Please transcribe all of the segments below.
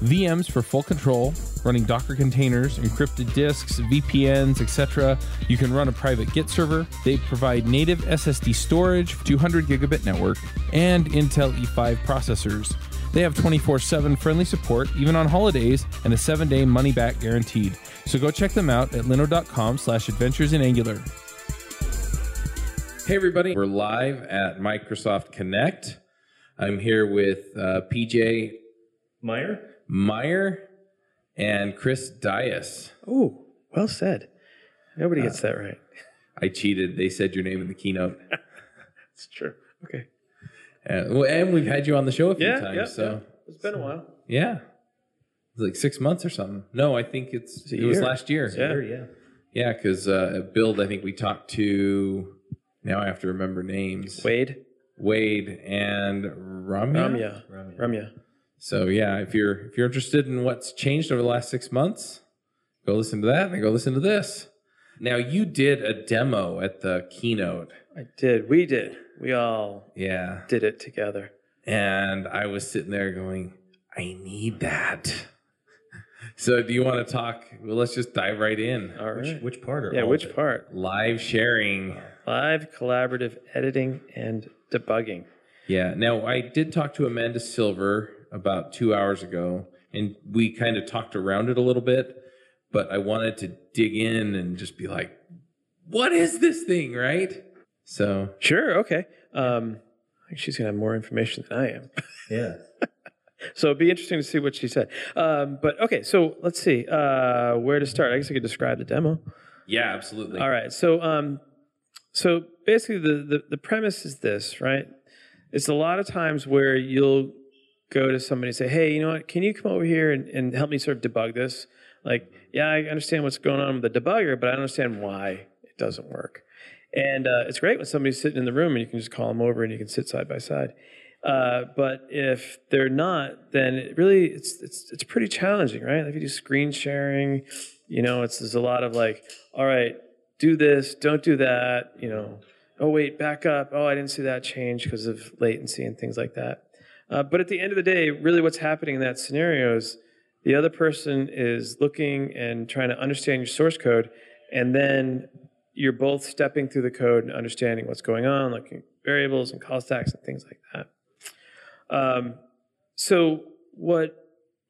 VMs for full control, running Docker containers, encrypted disks, VPNs, etc. You can run a private Git server. They provide native SSD storage, 200 gigabit network, and Intel E5 processors. They have 24 7 friendly support, even on holidays, and a 7 day money back guaranteed. So go check them out at linode.com slash adventures in Angular. Hey, everybody. We're live at Microsoft Connect. I'm here with uh, PJ Meyer? Meyer and Chris Dias. Oh, well said. Nobody gets that right. I cheated. They said your name in the keynote. It's true. Okay. Uh, well, and we've had you on the show a few Yeah, times. yeah, so, yeah. It's been a while. yeah. It's like six months or something. No, I think it's, It's it was last year. Yeah. yeah. Yeah, because uh, Build, I think we talked to, now I have to remember names Wade, Wade and Ramya. Ramya, Ramya. So, yeah, if you're if you're interested in what's changed over the last six months, go listen to that and then go listen to this. Now, you did a demo at the keynote. I did. We did. We all Yeah. did it together. And I was sitting there going, I need that. So, do you want to talk? Well, let's just dive right in. All Which, right. which part? Or yeah, all which part? Live sharing. Live collaborative editing and debugging. Yeah. Now, I did talk to Amanda Silver about two hours ago, and we kind of talked around it a little bit, but I wanted to dig in and just be like, what is this thing, right? So, Sure. Okay. Um, I think she's gonna have more information than I am. Yeah. So it'd be interesting to see what she said. Um, but okay, so let's see uh, where to start. I guess I could describe the demo. yeah, absolutely. All right. So, um, so basically, the, the the premise is this, right? It's a lot of times where you'll go to somebody and say, "Hey, you know what? Can you come over here and, and help me sort of debug this?" Like, yeah, I understand what's going on with the debugger, but I don't understand why it doesn't work. And uh, it's great when somebody's sitting in the room and you can just call them over and you can sit side by side. Uh, but if they're not, then it really it's it's it's pretty challenging, right? If you do screen sharing, you know, it's there's a lot of like, all right, do this, don't do that, you know. Oh wait, back up. Oh, I didn't see that change because of latency and things like that. Uh, but at the end of the day, really, what's happening in that scenario is the other person is looking and trying to understand your source code, and then you're both stepping through the code and understanding what's going on, looking at variables and call stacks and things like that. Um, so what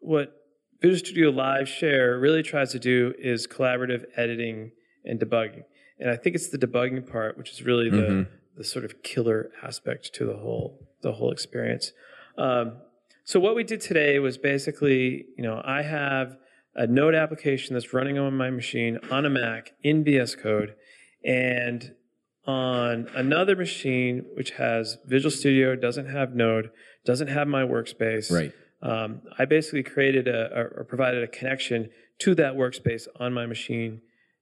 what Visual Studio Live Share really tries to do is collaborative editing and debugging, and I think it's the debugging part which is really the Mhm. the sort of killer aspect to the whole the whole experience. Um, so what we did today was basically, you know, I have a Node application that's running on my machine on a Mac in VS Code, and on another machine which has Visual Studio, doesn't have Node, doesn't have my workspace. Right. Um, I basically created a, or- provided a connection to that workspace on my machine,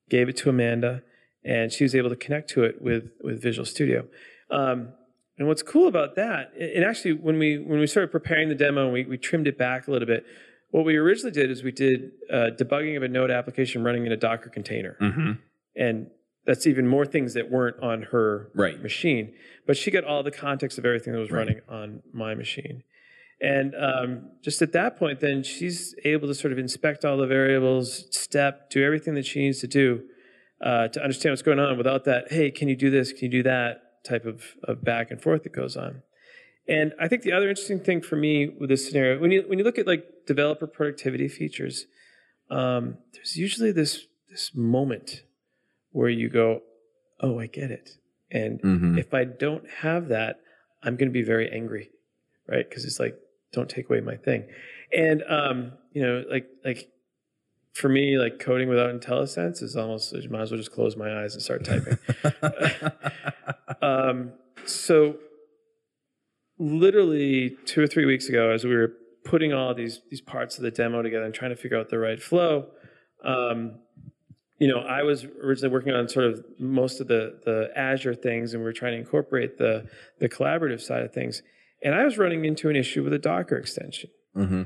gave it to Amanda, and she was able to connect to it with with Visual Studio. Um, and what's cool about that, and actually when we when we started preparing the demo and we, we trimmed it back a little bit, what we originally did is we did uh, debugging of a Node application running in a Docker container, Mm-hmm. and that's even more things that weren't on her Right. machine. But she got all the context of everything that was Right. running on my machine. And um, just at that point, then she's able to sort of inspect all the variables, step, do everything that she needs to do uh, to understand what's going on without that, hey, can you do this? Can you do that type of, of back and forth that goes on. And I think the other interesting thing for me with this scenario, when you when you look at like developer productivity features, um, there's usually this this moment where you go, "Oh, I get it," and Mm-hmm. if I don't have that, I'm going to be very angry, right? Because it's like, don't take away my thing. And um, you know, like like for me, like coding without IntelliSense is almost I might as well just close my eyes and start typing. um, so literally two or three weeks ago, as we were putting all these these parts of the demo together and trying to figure out the right flow, um, you know, I was originally working on sort of most of the the Azure things, and we were trying to incorporate the the collaborative side of things. And I was running into an issue with a Docker extension. Mm-hmm.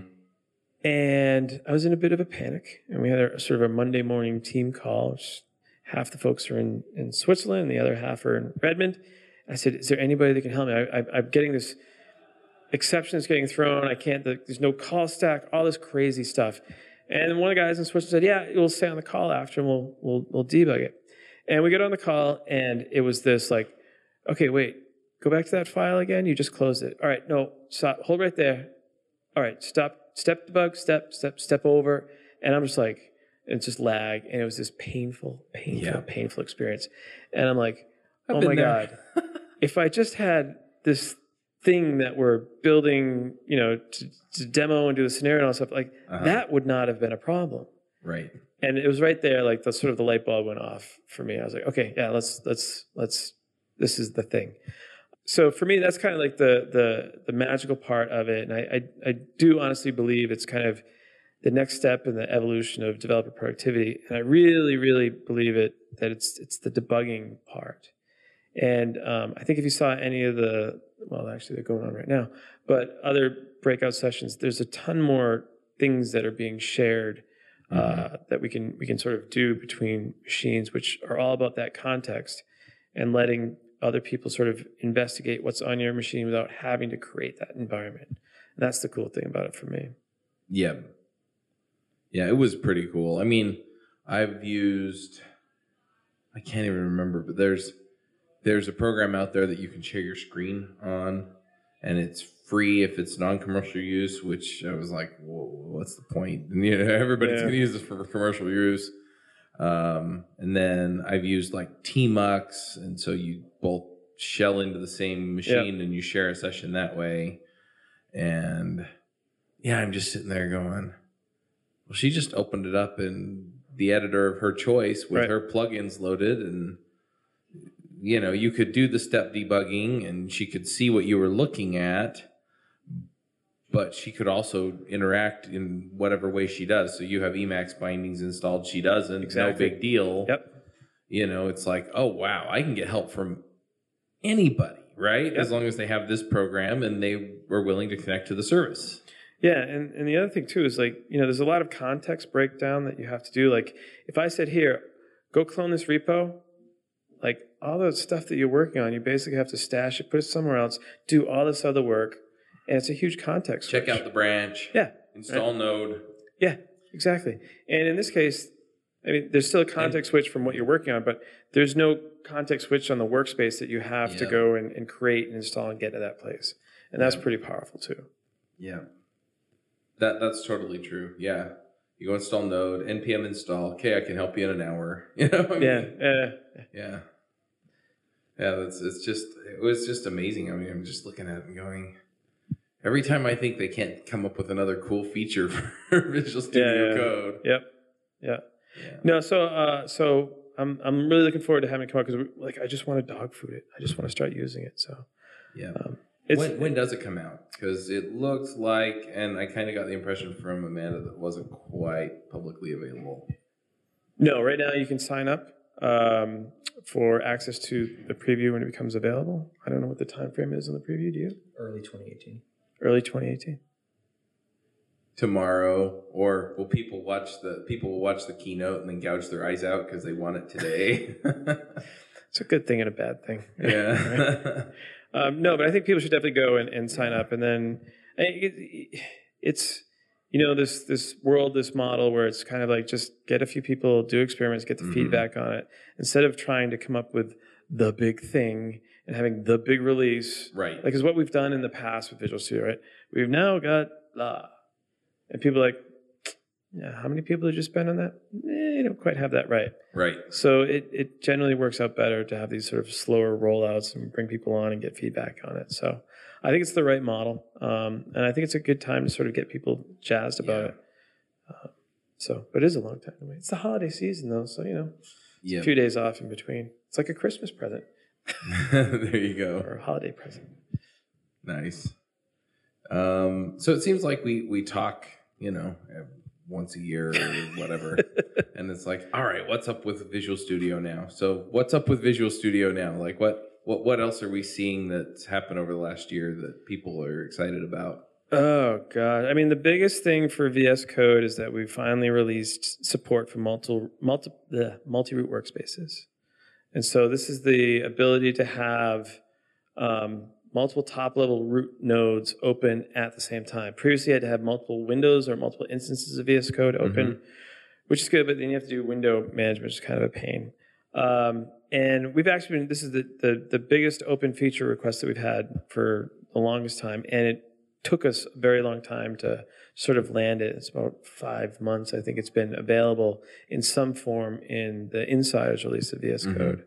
And I was in a bit of a panic. And we had a sort of a Monday morning team call. Half the folks are in, in Switzerland, and the other half are in Redmond. I said, "Is there anybody that can help me? I, I'm getting this exception is getting thrown. I can't. There's no call stack. All this crazy stuff." And one of the guys in Switzerland said, "Yeah, we'll stay on the call after, and we'll we'll we'll debug it." And we get on the call, and it was this like, "Okay, wait, go back to that file again. You just closed it. All right, no, stop. Hold right there. All right, stop. Step the bug, Step step step over." And I'm just like, it's just lag, and it was this painful, painful, Yeah. painful experience. And I'm like, I've "Oh my there. god." if I just had this thing that we're building, you know, to, to demo and do the scenario and all stuff, like Uh-huh. that would not have been a problem. Right. And it was right there, like the sort of the light bulb went off for me. I was like, okay, yeah, let's let's let's this is the thing. So for me, that's kind of like the the the magical part of it. And I I, I do honestly believe it's kind of the next step in the evolution of developer productivity. And I really, really believe it that it's it's the debugging part. And um, I think if you saw any of the, well, actually they're going on right now, but other breakout sessions, there's a ton more things that are being shared uh, that we can we can sort of do between machines, which are all about that context and letting other people sort of investigate what's on your machine without having to create that environment. And that's the cool thing about it for me. Yeah. Yeah, it was pretty cool. I mean, I've used I can't even remember, but there's there's a program out there that you can share your screen on and it's free if it's non-commercial use, which I was like, Whoa, what's the point? And, you know, everybody's Yeah. going to use this for commercial use. Um, and then I've used like Tmux, and so you both shell into the same machine and you share a session that way. And yeah, I'm just sitting there going, well, she just opened it up in the editor of her choice with Right. her plugins loaded and you know, you could do the step debugging and she could see what you were looking at, but she could also interact in whatever way she does. So you have Emacs bindings installed, she doesn't. Exactly. No big deal. Yep. You know, it's like, oh wow, I can get help from anybody, right? Yep. As long as they have this program and they were willing to connect to the service. Yeah, and, and the other thing too is like, you know, there's a lot of context breakdown that you have to do. Like if I said here, go clone this repo, like all the stuff that you're working on, you basically have to stash it, put it somewhere else, do all this other work, and it's a huge context. Check switch. out the branch. Yeah, Install Node. yeah, exactly. And in this case, I mean, there's still a context switch from what you're working on, but there's no context switch on the workspace that you have to go and, and create and install and get to that place. And that's Yeah. pretty powerful too. Yeah. That that's totally true. Yeah. You go install Node, npm install. Okay, I can help you in an hour. You know. I mean, Yeah, uh, Yeah. Yeah, that's it's just it was just amazing. I mean, I'm just looking at it and going. Every time I think they can't come up with another cool feature for Visual Studio yeah. Code. yep, yeah. Yeah. No, so uh, so I'm I'm really looking forward to having it come out because like I just want to dog food it. I just want to start using it. So Yeah. it's when when does it come out? Because it looks like, and I kind of got the impression from Amanda that it wasn't quite publicly available. no right now you can sign up um, for access to the preview when it becomes available. I don't know what the time frame is on the preview. Do you? early 2018. Early 2018. tomorrow or will people watch the people will watch the keynote and then gouge their eyes out because they want it today It's a good thing and a bad thing. yeah Um, no, but I think people should definitely go and, and sign up. And then it, it's, you know, this this world, this model where it's kind of like just get a few people, do experiments, get the Mhm. feedback on it, instead of trying to come up with the big thing and having the big release. right Like is what we've done in the past with Visual Studio, right? We've now got blah, and people are like, yeah, how many people did you spend on that? Eh, you don't quite have that right. right So it, it generally works out better to have these sort of slower rollouts and bring people on and get feedback on it. So I think it's the right model. Um, and I think it's a good time to sort of get people jazzed about Yeah. it. Uh, so, but it is a long time to wait. It's the holiday season though. So, you know, yeah a few days off in between. It's like a Christmas present there you go or a holiday present. nice um so it seems like we we talk you know once a year or whatever. and it's like, all right, what's up with Visual Studio now? So what's up with Visual Studio now? Like what what what else are we seeing that's happened over the last year that people are excited about? Oh god! I mean, the biggest thing for VS Code is that we finally released support for multi multi the multi-root workspaces, and so this is the ability to have um, multiple top-level root nodes open at the same time. Previously, you had to have multiple windows or multiple instances of VS Code open, which is good, but then you have to do window management, which is kind of a pain. Um, and we've actually been this is the, the the biggest open feature request that we've had for the longest time, and it took us a very long time to sort of land it. It's about five months, I think it's been available in some form in the insiders release of VS Mhm. Code.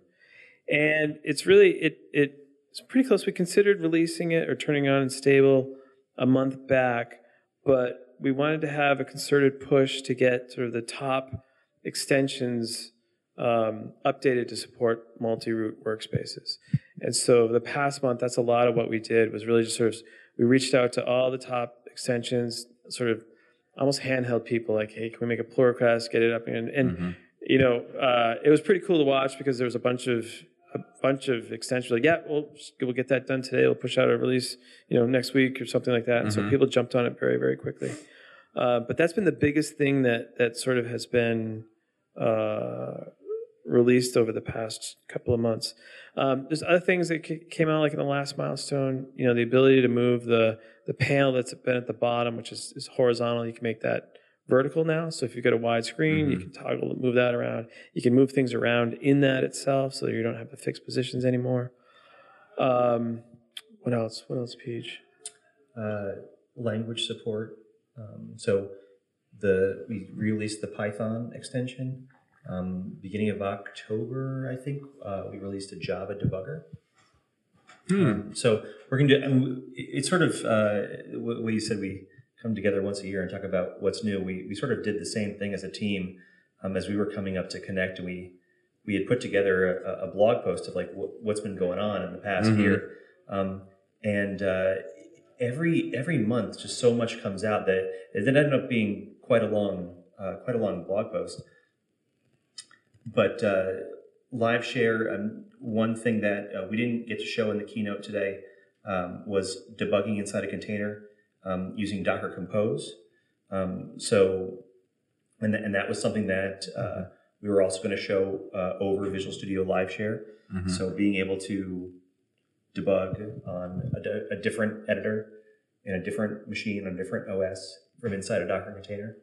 And it's really it it's pretty close. We considered releasing it or turning it on in stable a month back, but we wanted to have a concerted push to get sort of the top extensions um, updated to support multi-root workspaces. And so the past month, that's a lot of what we did was really just sort of we reached out to all the top extensions, sort of almost handheld people, like, hey, can we make a pull request, get it up and and Mhm. you know, uh, it was pretty cool to watch because there was a bunch of a bunch of extensions. Like, yeah, we'll we'll get that done today. We'll push out a release, you know, next week or something like that. And so Mhm. people jumped on it very very quickly. Uh, but that's been the biggest thing that that sort of has been uh, released over the past couple of months. Um, there's other things that ca- came out like in the last milestone. You know, the ability to move the the panel that's been at the bottom, which is, is horizontal. You can make that vertical now. So if you've got a wide screen, you Mhm. can toggle move that around. You can move things around in that itself, so you don't have to fix positions anymore. Um, what else? What else, PJ? uh, language support. Um, so the we released the Python extension um, beginning of October. I think uh, we released a Java debugger. Hmm. So we're going to. It's sort of uh, what you said. We come together once a year and talk about what's new. We we sort of did the same thing as a team um, as we were coming up to connect. And we we had put together a, a blog post of like what, what's been going on in the past Mhm. year, um, and uh, every every month just so much comes out that it ended up being quite a long uh, quite a long blog post. But uh, live share, um, one thing that uh, we didn't get to show in the keynote today um, was debugging inside a container um, using Docker Compose. Um, so, and, th- and that was something that uh, we were also going to show uh, over Visual Studio Live Share. Mhm. So being able to debug on a, a different editor in a different machine on a different OS from inside a Docker container.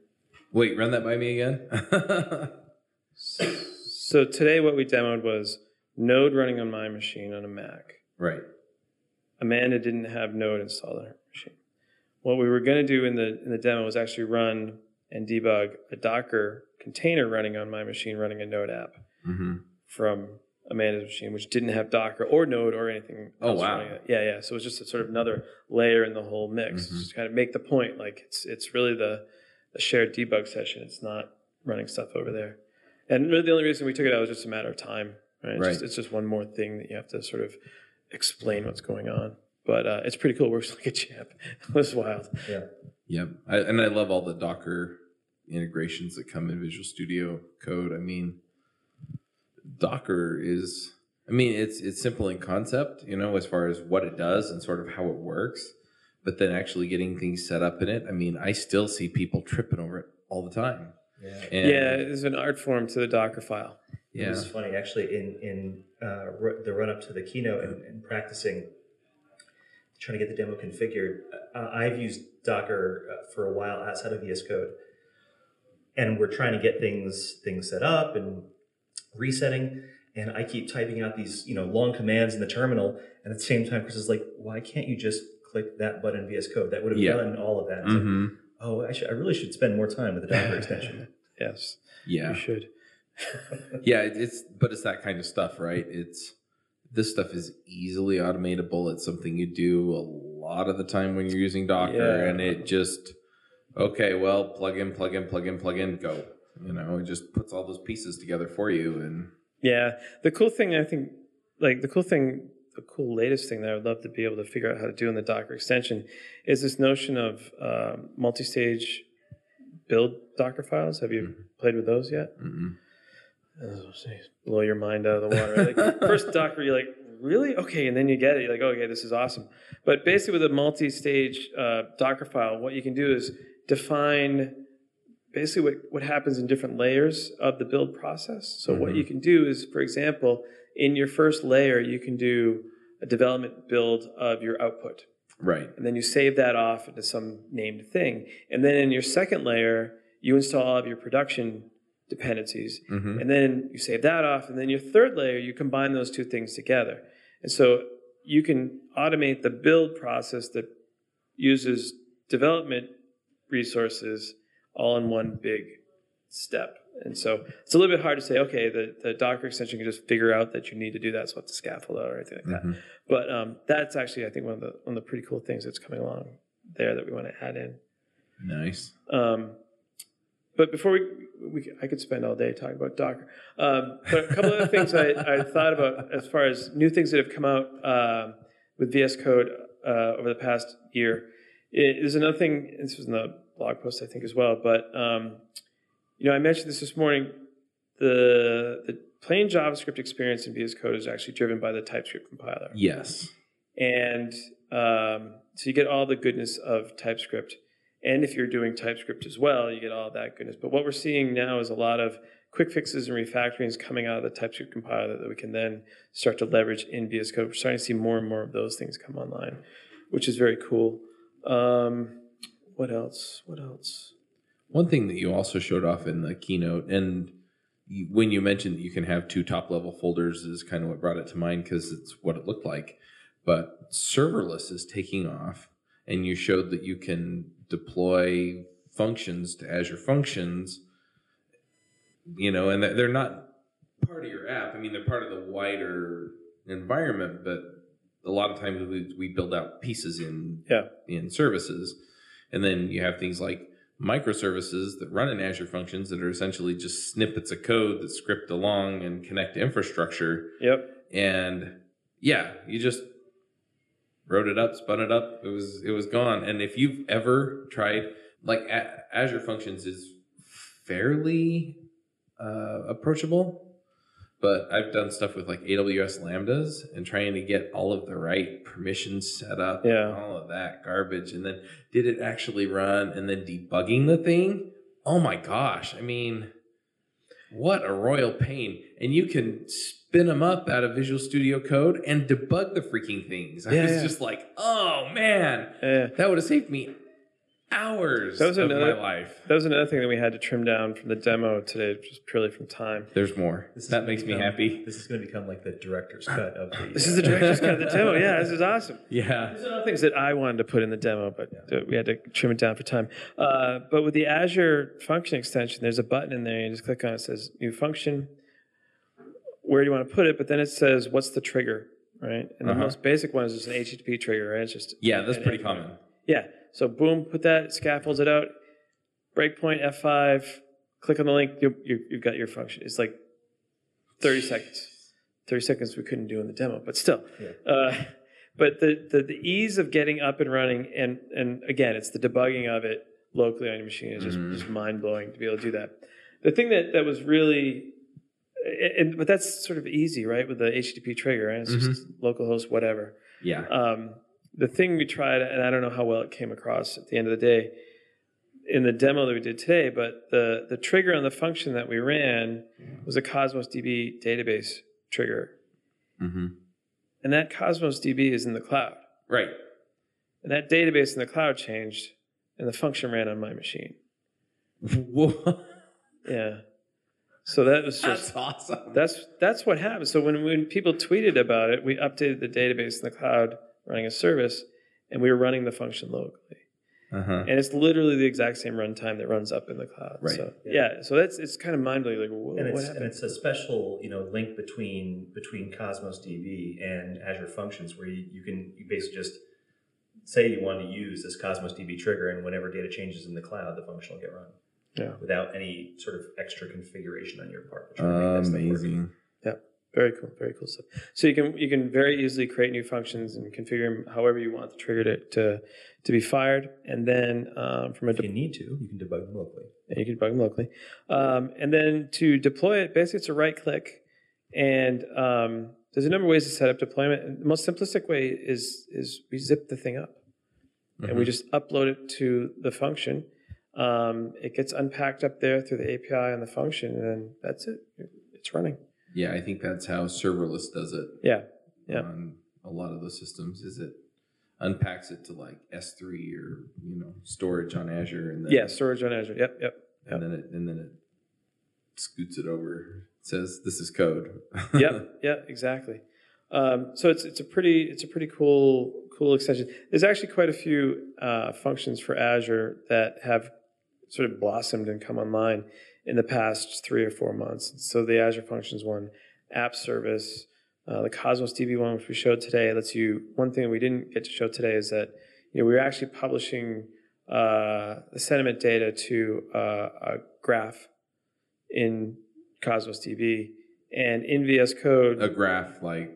Wait, run that by me again. So today, what we demoed was Node running on my machine on a Mac. right. Amanda didn't have Node installed on her machine. What we were going to do in the in the demo was actually run and debug a Docker container running on my machine, running a Node app hmm from Amanda's machine, which didn't have Docker or Node or anything. Oh, else wow. Yeah, yeah. So it was just a sort of another layer in the whole mix, Mhm. just to kind of make the point. Like it's it's really the the shared debug session. It's not running stuff over there. And really, the only reason we took it out was just a matter of time. Right. It's, Right. Just, it's just one more thing that you have to sort of explain what's going on. But uh, it's pretty cool. It works like a champ. it was wild. Yeah. Yep. I, and I love all the Docker integrations that come in Visual Studio Code. I mean, Docker is, I mean, it's it's simple in concept, you know, as far as what it does and sort of how it works. But then actually getting things set up in it, I mean, I still see people tripping over it all the time. Yeah. And yeah, there's an art form to the Docker file. It yeah. was funny actually in in uh, the run up to the keynote and, and practicing trying to get the demo configured. Uh, I've used Docker uh, for a while outside of VS Code, and we're trying to get things things set up and resetting. And I keep typing out these you know long commands in the terminal, and at the same time, Chris is like, "Why can't you just click that button in VS Code? That would have Yeah. done all of that." It's like, oh, I, should, I really should spend more time with the Docker extension. Yes, Yeah. you should. yeah it- it's but it's that kind of stuff right it's this stuff is easily automatable it's something you do a lot of the time when you're using docker Yeah. and it just okay well plug in plug in plug in plug in go you know it just puts all those pieces together for you and Yeah, the cool thing I think, like the cool thing, the cool latest thing that I would love to be able to figure out how to do in the Docker extension is this notion of um, multi-stage build Docker files. Have you played with those yet? Mm-mm. Oh, geez, blow your mind out of the water. Like, first Docker, you're like, really? Okay, and then you get it. You're like, okay, this is awesome. But basically, with a multi-stage uh, Docker file, what you can do is define basically what, what happens in different layers of the build process. So what you can do is, for example, in your first layer, you can do a development build of your output Right. and then you save that off into some named thing. And then in your second layer, you install all of your production dependencies, Mhm. and then you save that off. And then your third layer, you combine those two things together. And so you can automate the build process that uses development resources all in one big step. And so it's a little bit hard to say, okay, the, the Docker extension can just figure out that you need to do that, so it's a scaffold out or anything like that. Mhm. But um, that's actually, I think, one of the one of the pretty cool things that's coming along there that we want to add in. Nice. Um, but before we, we, I could spend all day talking about Docker. Um, but a couple of other things I, I thought about as far as new things that have come out um with VS Code uh, over the past year. It, there's another thing. This was in the blog post, I think, as well. But um, you know, I mentioned this this morning. The the plain JavaScript experience in VS Code is actually driven by the TypeScript compiler. Yes. And um, so you get all the goodness of TypeScript. And if you're doing TypeScript as well, you get all that goodness. But what we're seeing now is a lot of quick fixes and refactorings coming out of the TypeScript compiler that we can then start to leverage in VS Code. We're starting to see more and more of those things come online, which is very cool. Um, what else? What else? One thing that you also showed off in the keynote, and when you mentioned that you can have two top level folders, is kind of what brought it to mind because it's what it looked like. But serverless is taking off, and you showed that you can deploy functions to Azure Functions. You know, and they're they're not part of your app. I mean, they're part of the wider environment, but a lot of times we, we build out pieces in Yeah. in services, and then you have things like microservices that run in Azure Functions that are essentially just snippets of code that script along and connect to infrastructure. Yep. And yeah, you just wrote it up, spun it up. It was it was gone. And if you've ever tried, like A- Azure Functions is fairly uh, approachable. But I've done stuff with like AWS Lambdas and trying to get all of the right permissions set up, Yeah. and all of that garbage, and then did it actually run? And then debugging the thing. Oh my gosh! I mean, what a royal pain! And you can spin them up out of Visual Studio Code and debug the freaking things. I Yeah, was yeah. just like, oh man, Yeah. that would have saved me hours That was of another- my life. That was another thing that we had to trim down from the demo today, just purely from time. There's more. This that gonna makes me happy. This is going to become like the director's cut of the. This is the director's cut of the demo. Yeah, this is awesome. Yeah. There's other things that I wanted to put in the demo, but uh, we had to trim it down for time. Uh, but with the Azure function extension, there's a button in there. You just click on it. It says new function. Where do you want to put it? But then it says what's the trigger, right? And the Uh-huh. most basic one is just an HTTP trigger, right? It's just Yeah, that's pretty endpoint. common. Yeah. So boom, put that, scaffolds it out. Breakpoint F5. Click on the link. You, you, you've got your function. It's like 30 seconds. 30 seconds we couldn't do in the demo, but still. Uh, but the, the the ease of getting up and running, and and again, it's the debugging of it locally on your machine is just, just mind blowing to be able to do that. The thing that that was really, and but that's sort of easy, right? With the HTTP trigger, right? It's just localhost, whatever. Yeah. Um, the thing we tried, and I don't know how well it came across at the end of the day in the demo that we did today, but the, the trigger on the function that we ran was a Cosmos DB database trigger. hmm And that Cosmos DB is in the cloud. Right. And that database in the cloud changed, and the function ran on my machine. Whoa. Yeah. So that was just That's awesome. that's that's what happened. So when when people tweeted about it, we updated the database in the cloud running a service, and we were running the function locally. Uh-huh. and it's literally the exact same runtime that runs up in the cloud. Right. So, yeah. So that's it's kind of mind blowing. Like, whoa, and what it's and it's a special you know link between between Cosmos DB and Azure Functions where you, you can you basically just say you want to use this Cosmos DB trigger and whenever data changes in the cloud the function will get run Yeah. without any sort of extra configuration on your part. to try make that stuff work. Amazing. Very cool. Very cool stuff. So you can you can very easily create new functions and configure them however you want the trigger to to, to be fired, and then um, from a If you need to, you can debug them locally. and you can debug them locally. Um, and then to deploy it, basically it's a right click, and um, there's a number of ways to set up deployment. And the most simplistic way is is we zip the thing up, and we just upload it to the function. Um, it gets unpacked up there through the API and the function, and then that's it. It's running. Yeah, I think that's how serverless does it Yeah, Yeah. on a lot of the systems. Is it unpacks it to like S3 or you know storage on Azure, and then yeah. Storage on Azure. Yep, yep. and then it and then it scoots it over. It says this is code. yep, yeah, exactly. Um, so it's it's a pretty it's a pretty cool cool extension. There's actually quite a few uh, functions for Azure that have sort of blossomed and come online in the past three or four months. So the Azure Functions one, App Service, uh, the Cosmos DB one, which we showed today, lets you. One thing we didn't get to show today is that you know we were actually publishing uh, the sentiment data to uh, a graph in Cosmos DB, and in VS Code, a graph like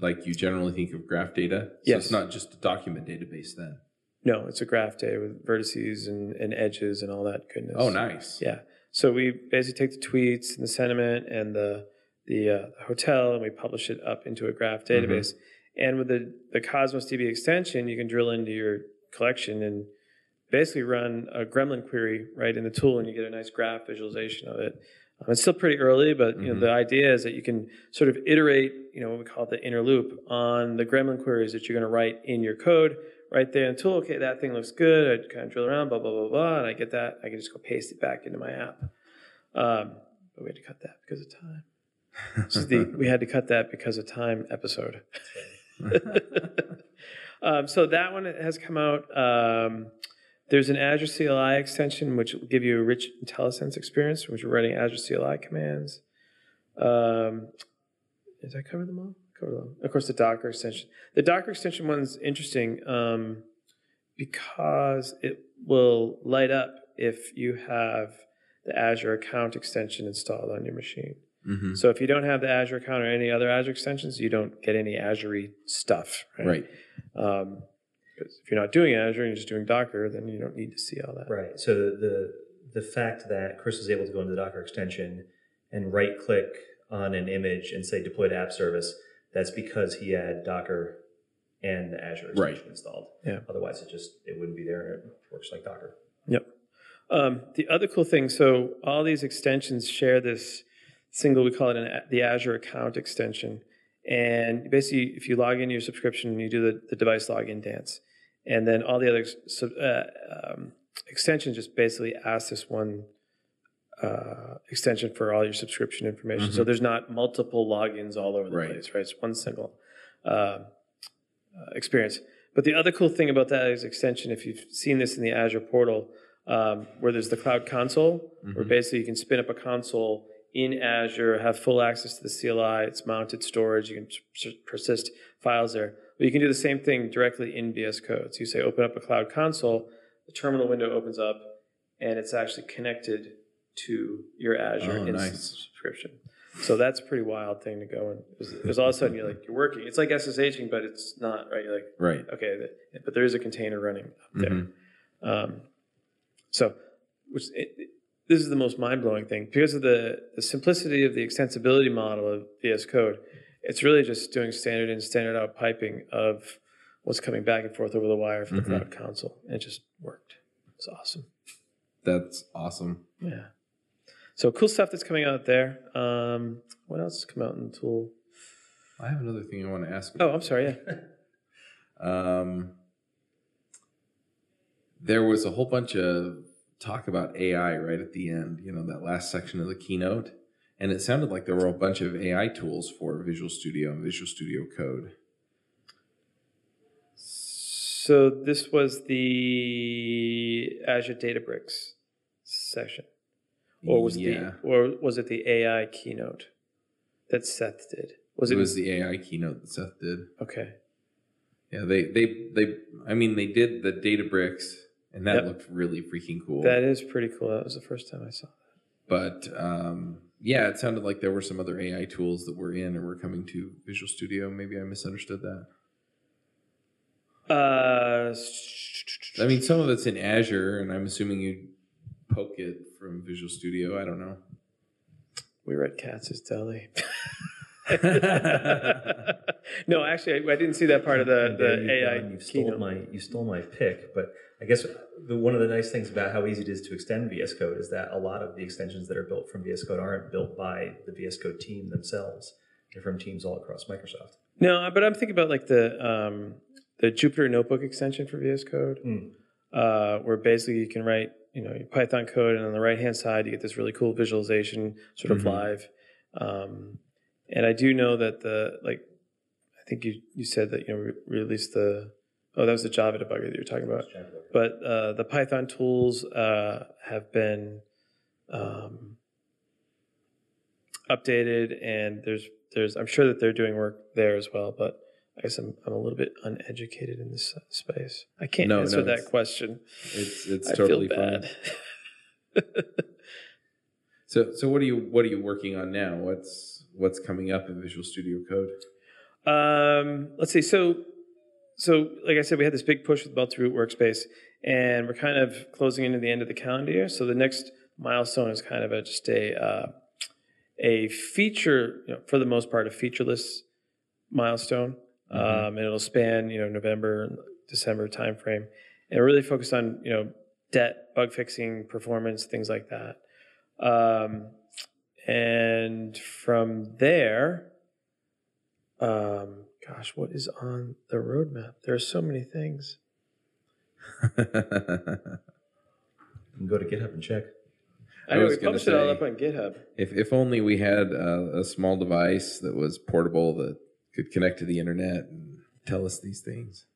like you generally think of graph data. So Yes. it's not just a document database then. no, it's a graph data with vertices and, and edges and all that goodness. Oh, nice. Yeah. So we basically take the tweets and the sentiment and the the uh, hotel and we publish it up into a graph database. And with the the Cosmos DB extension, you can drill into your collection and basically run a Gremlin query right in the tool, and you get a nice graph visualization of it. Um, it's still pretty early, but you know the idea is that you can sort of iterate, you know, what we call the inner loop on the Gremlin queries that you're going to write in your code right there in the tool. Okay, that thing looks good. I kind of drill around, blah blah blah blah, and I get that. I can just go paste it back into my app. Um, but we had to cut that because of time. This is the we had to cut that because of time episode. um, so that one has come out. Um, there's an Azure CLI extension which will give you a rich IntelliSense experience, which we're running Azure CLI commands. Um, did I cover them all? Cover Of course, the Docker extension. The Docker extension one's interesting um, because it will light up if you have the Azure account extension installed on your machine. hmm So if you don't have the Azure account or any other Azure extensions, you don't get any Azure stuff. Right. Right. Um, because if you're not doing Azure and you're just doing Docker, then you don't need to see all that. Right. So the the fact that Chris was able to go into the Docker extension and right click on an image and say deploy to app service, that's because he had Docker and the Azure extension Right. installed. Yeah. Otherwise, it just it wouldn't be there. It works like Docker. Yep. Um, the other cool thing, so all these extensions share this single, we call it an, the Azure account extension. And basically, if you log in your subscription, and you do the, the device login dance. And then all the other sub- uh, um, extensions just basically ask this one uh, extension for all your subscription information. So there's not multiple logins all over the Right. place, right? It's one single uh, uh, experience. But the other cool thing about that is extension, if you've seen this in the Azure portal, um, where there's the cloud console, where basically you can spin up a console in Azure, have full access to the CLI, it's mounted storage, you can persist files there. But you can do the same thing directly in VS Code. So you say open up a cloud console, the terminal window opens up, and it's actually connected to your Azure Oh, instance nice. subscription. So that's a pretty wild thing to go and because all of a sudden you're like you're working. It's like SSHing, but it's not right. You're like Right. okay, but there is a container running up there. Mhm. Um, so, which it, it- this is the most mind blowing thing because of the the simplicity of the extensibility model of VS Code. It's really just doing standard in, standard out piping of what's coming back and forth over the wire from the cloud console, and it just worked. It's awesome. That's awesome. Yeah. So cool stuff that's coming out there. Um, what else come out in the tool? I have another thing I want to ask. Oh, I'm sorry. Yeah. Um, there was a whole bunch of talk about AI right at the end, you know, that last section of the keynote. And it sounded like there were a bunch of AI tools for Visual Studio and Visual Studio Code. So this was the Azure Databricks session, or was yeah, the or was it the AI keynote that Seth did? Was it it? was the AI keynote that Seth did. okay. Yeah, they they they. I mean, they did the Databricks, and that Yep. looked really freaking cool. That is pretty cool. That was the first time I saw that. but um, yeah, it sounded like there were some other AI tools that were in or were coming to Visual Studio. Maybe I misunderstood that. that. Uh, I mean, some of it's in Azure, and I'm assuming you poke it from Visual Studio. I don't know. We were at Katz's Deli. no, actually, I, I didn't see that part of the, the AI go, You stole keynote. my you stole my pick, but I guess the, one of the nice things about how easy it is to extend VS Code is that a lot of the extensions that are built from VS Code aren't built by the VS Code team themselves. They're from teams all across Microsoft. No, but I'm thinking about like the um, the Jupyter Notebook extension for VS Code, Mm. Uh, where basically you can write you know your Python code, and on the right hand side you get this really cool visualization, sort of Mhm. live. Um, and I do know that the like, I think you you said that you know we released the oh that was the Java debugger that you're talking about. but uh, the Python tools uh, have been um, updated, and there's there's I'm sure that they're doing work there as well. But I guess I'm I'm a little bit uneducated in this space. I can't No, answer no, that question. It's it's I totally feel fine. So so what are you what are you working on now? What's what's coming up in Visual Studio Code? Um, let's see. So, so like I said, we had this big push with multi-root workspace, and we're kind of closing into the end of the calendar year. So the next milestone is kind of a, just a uh, a feature, you know, for the most part, a featureless milestone, Mhm. um, and it'll span you know November, December timeframe, and really focus on you know debt, bug fixing, performance, things like that. Um, and from there, um, gosh, what is on the roadmap? There are so many things. You can go to GitHub and check. I, I know we published it all up on GitHub. if if only we had a, a small device that was portable that could connect to the internet and tell us these things.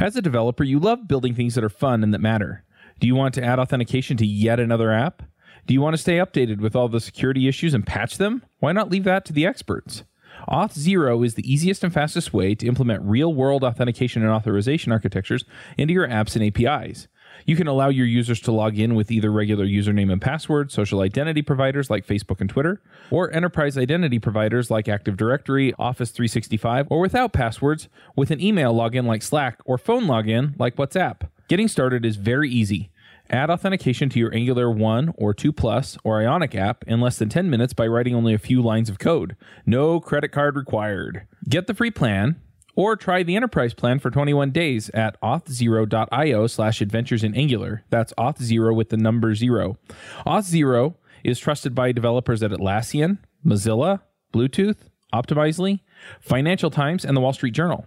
As a developer, you love building things that are fun and that matter. Do you want to add authentication to yet another app? Do you want to stay updated with all the security issues and patch them? Why not leave that to the experts? Auth0 is the easiest and fastest way to implement real world authentication and authorization architectures into your apps and APIs. You can allow your users to log in with either regular username and password, social identity providers like Facebook and Twitter, or enterprise identity providers like Active Directory, Office 365, or without passwords with an email login like Slack or phone login like WhatsApp. Getting started is very easy. Add authentication to your Angular 1 or 2 Plus or Ionic app in less than 10 minutes by writing only a few lines of code. No credit card required. Get the free plan or try the enterprise plan for 21 days at auth0.io slash adventures in Angular. That's auth0 with the number zero. Auth0 is trusted by developers at Atlassian, Mozilla, Bluetooth, Optimizely, Financial Times, and the Wall Street Journal.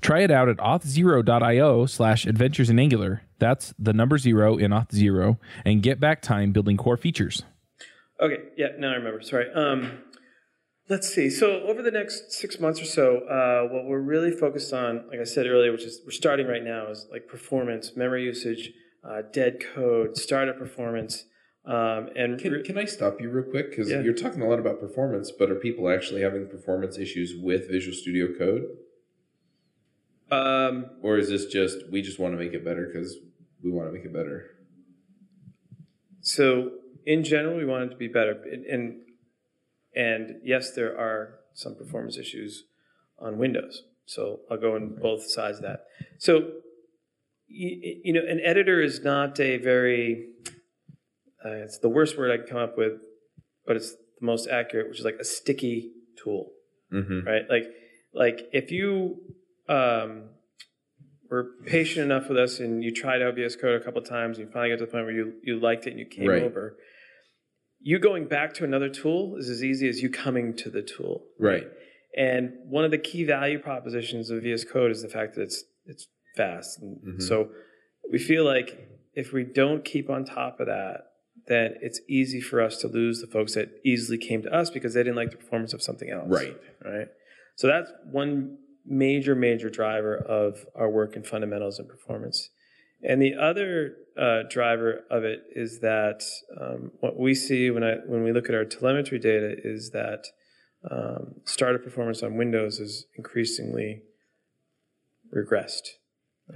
Try it out at auth0.io slash adventures in Angular. That's the number zero in auth0 and get back time building core features. Okay, yeah, now I remember. Sorry. Um, let's see. So over the next six months or so, uh, what we're really focused on, like I said earlier, which is we're starting right now, is like performance, memory usage, uh, dead code, startup performance, um, and Can, re- can I stop you real quick? Because Yeah. you're talking a lot about performance, but are people actually having performance issues with Visual Studio Code? um, Or is this just, we just want to make it better because we want to make it better? So in general, we want it to be better, and and, and yes, there are some performance issues on Windows. So I'll go on both sides of that. So you, you know, an editor is not a very uh, it's the worst word I can come up with, but it's the most accurate, which is like a sticky tool Mm-hmm. right? Like, like if you um, were patient enough with us and you tried VS Code a couple of times, and you finally got to the point where you you liked it and you came Right. over. You going back to another tool is as easy as you coming to the tool. Right. And one of the key value propositions of VS Code is the fact that it's it's fast. And Mhm. so we feel like if we don't keep on top of that, then it's easy for us to lose the folks that easily came to us because they didn't like the performance of something else Right. right? So that's one major, major driver of our work in fundamentals and performance. And the other uh, driver of it is that um, what we see when I when we look at our telemetry data is that um, startup performance on Windows is increasingly regressed.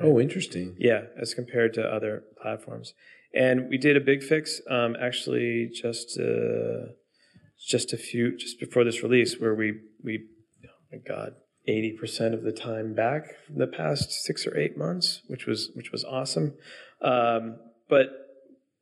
Oh, interesting. Yeah, as compared to other platforms. And we did a big fix um, actually just uh, just a few just before this release where we we oh my god eighty percent of the time back from the past six or eight months, which was which was awesome. Um, but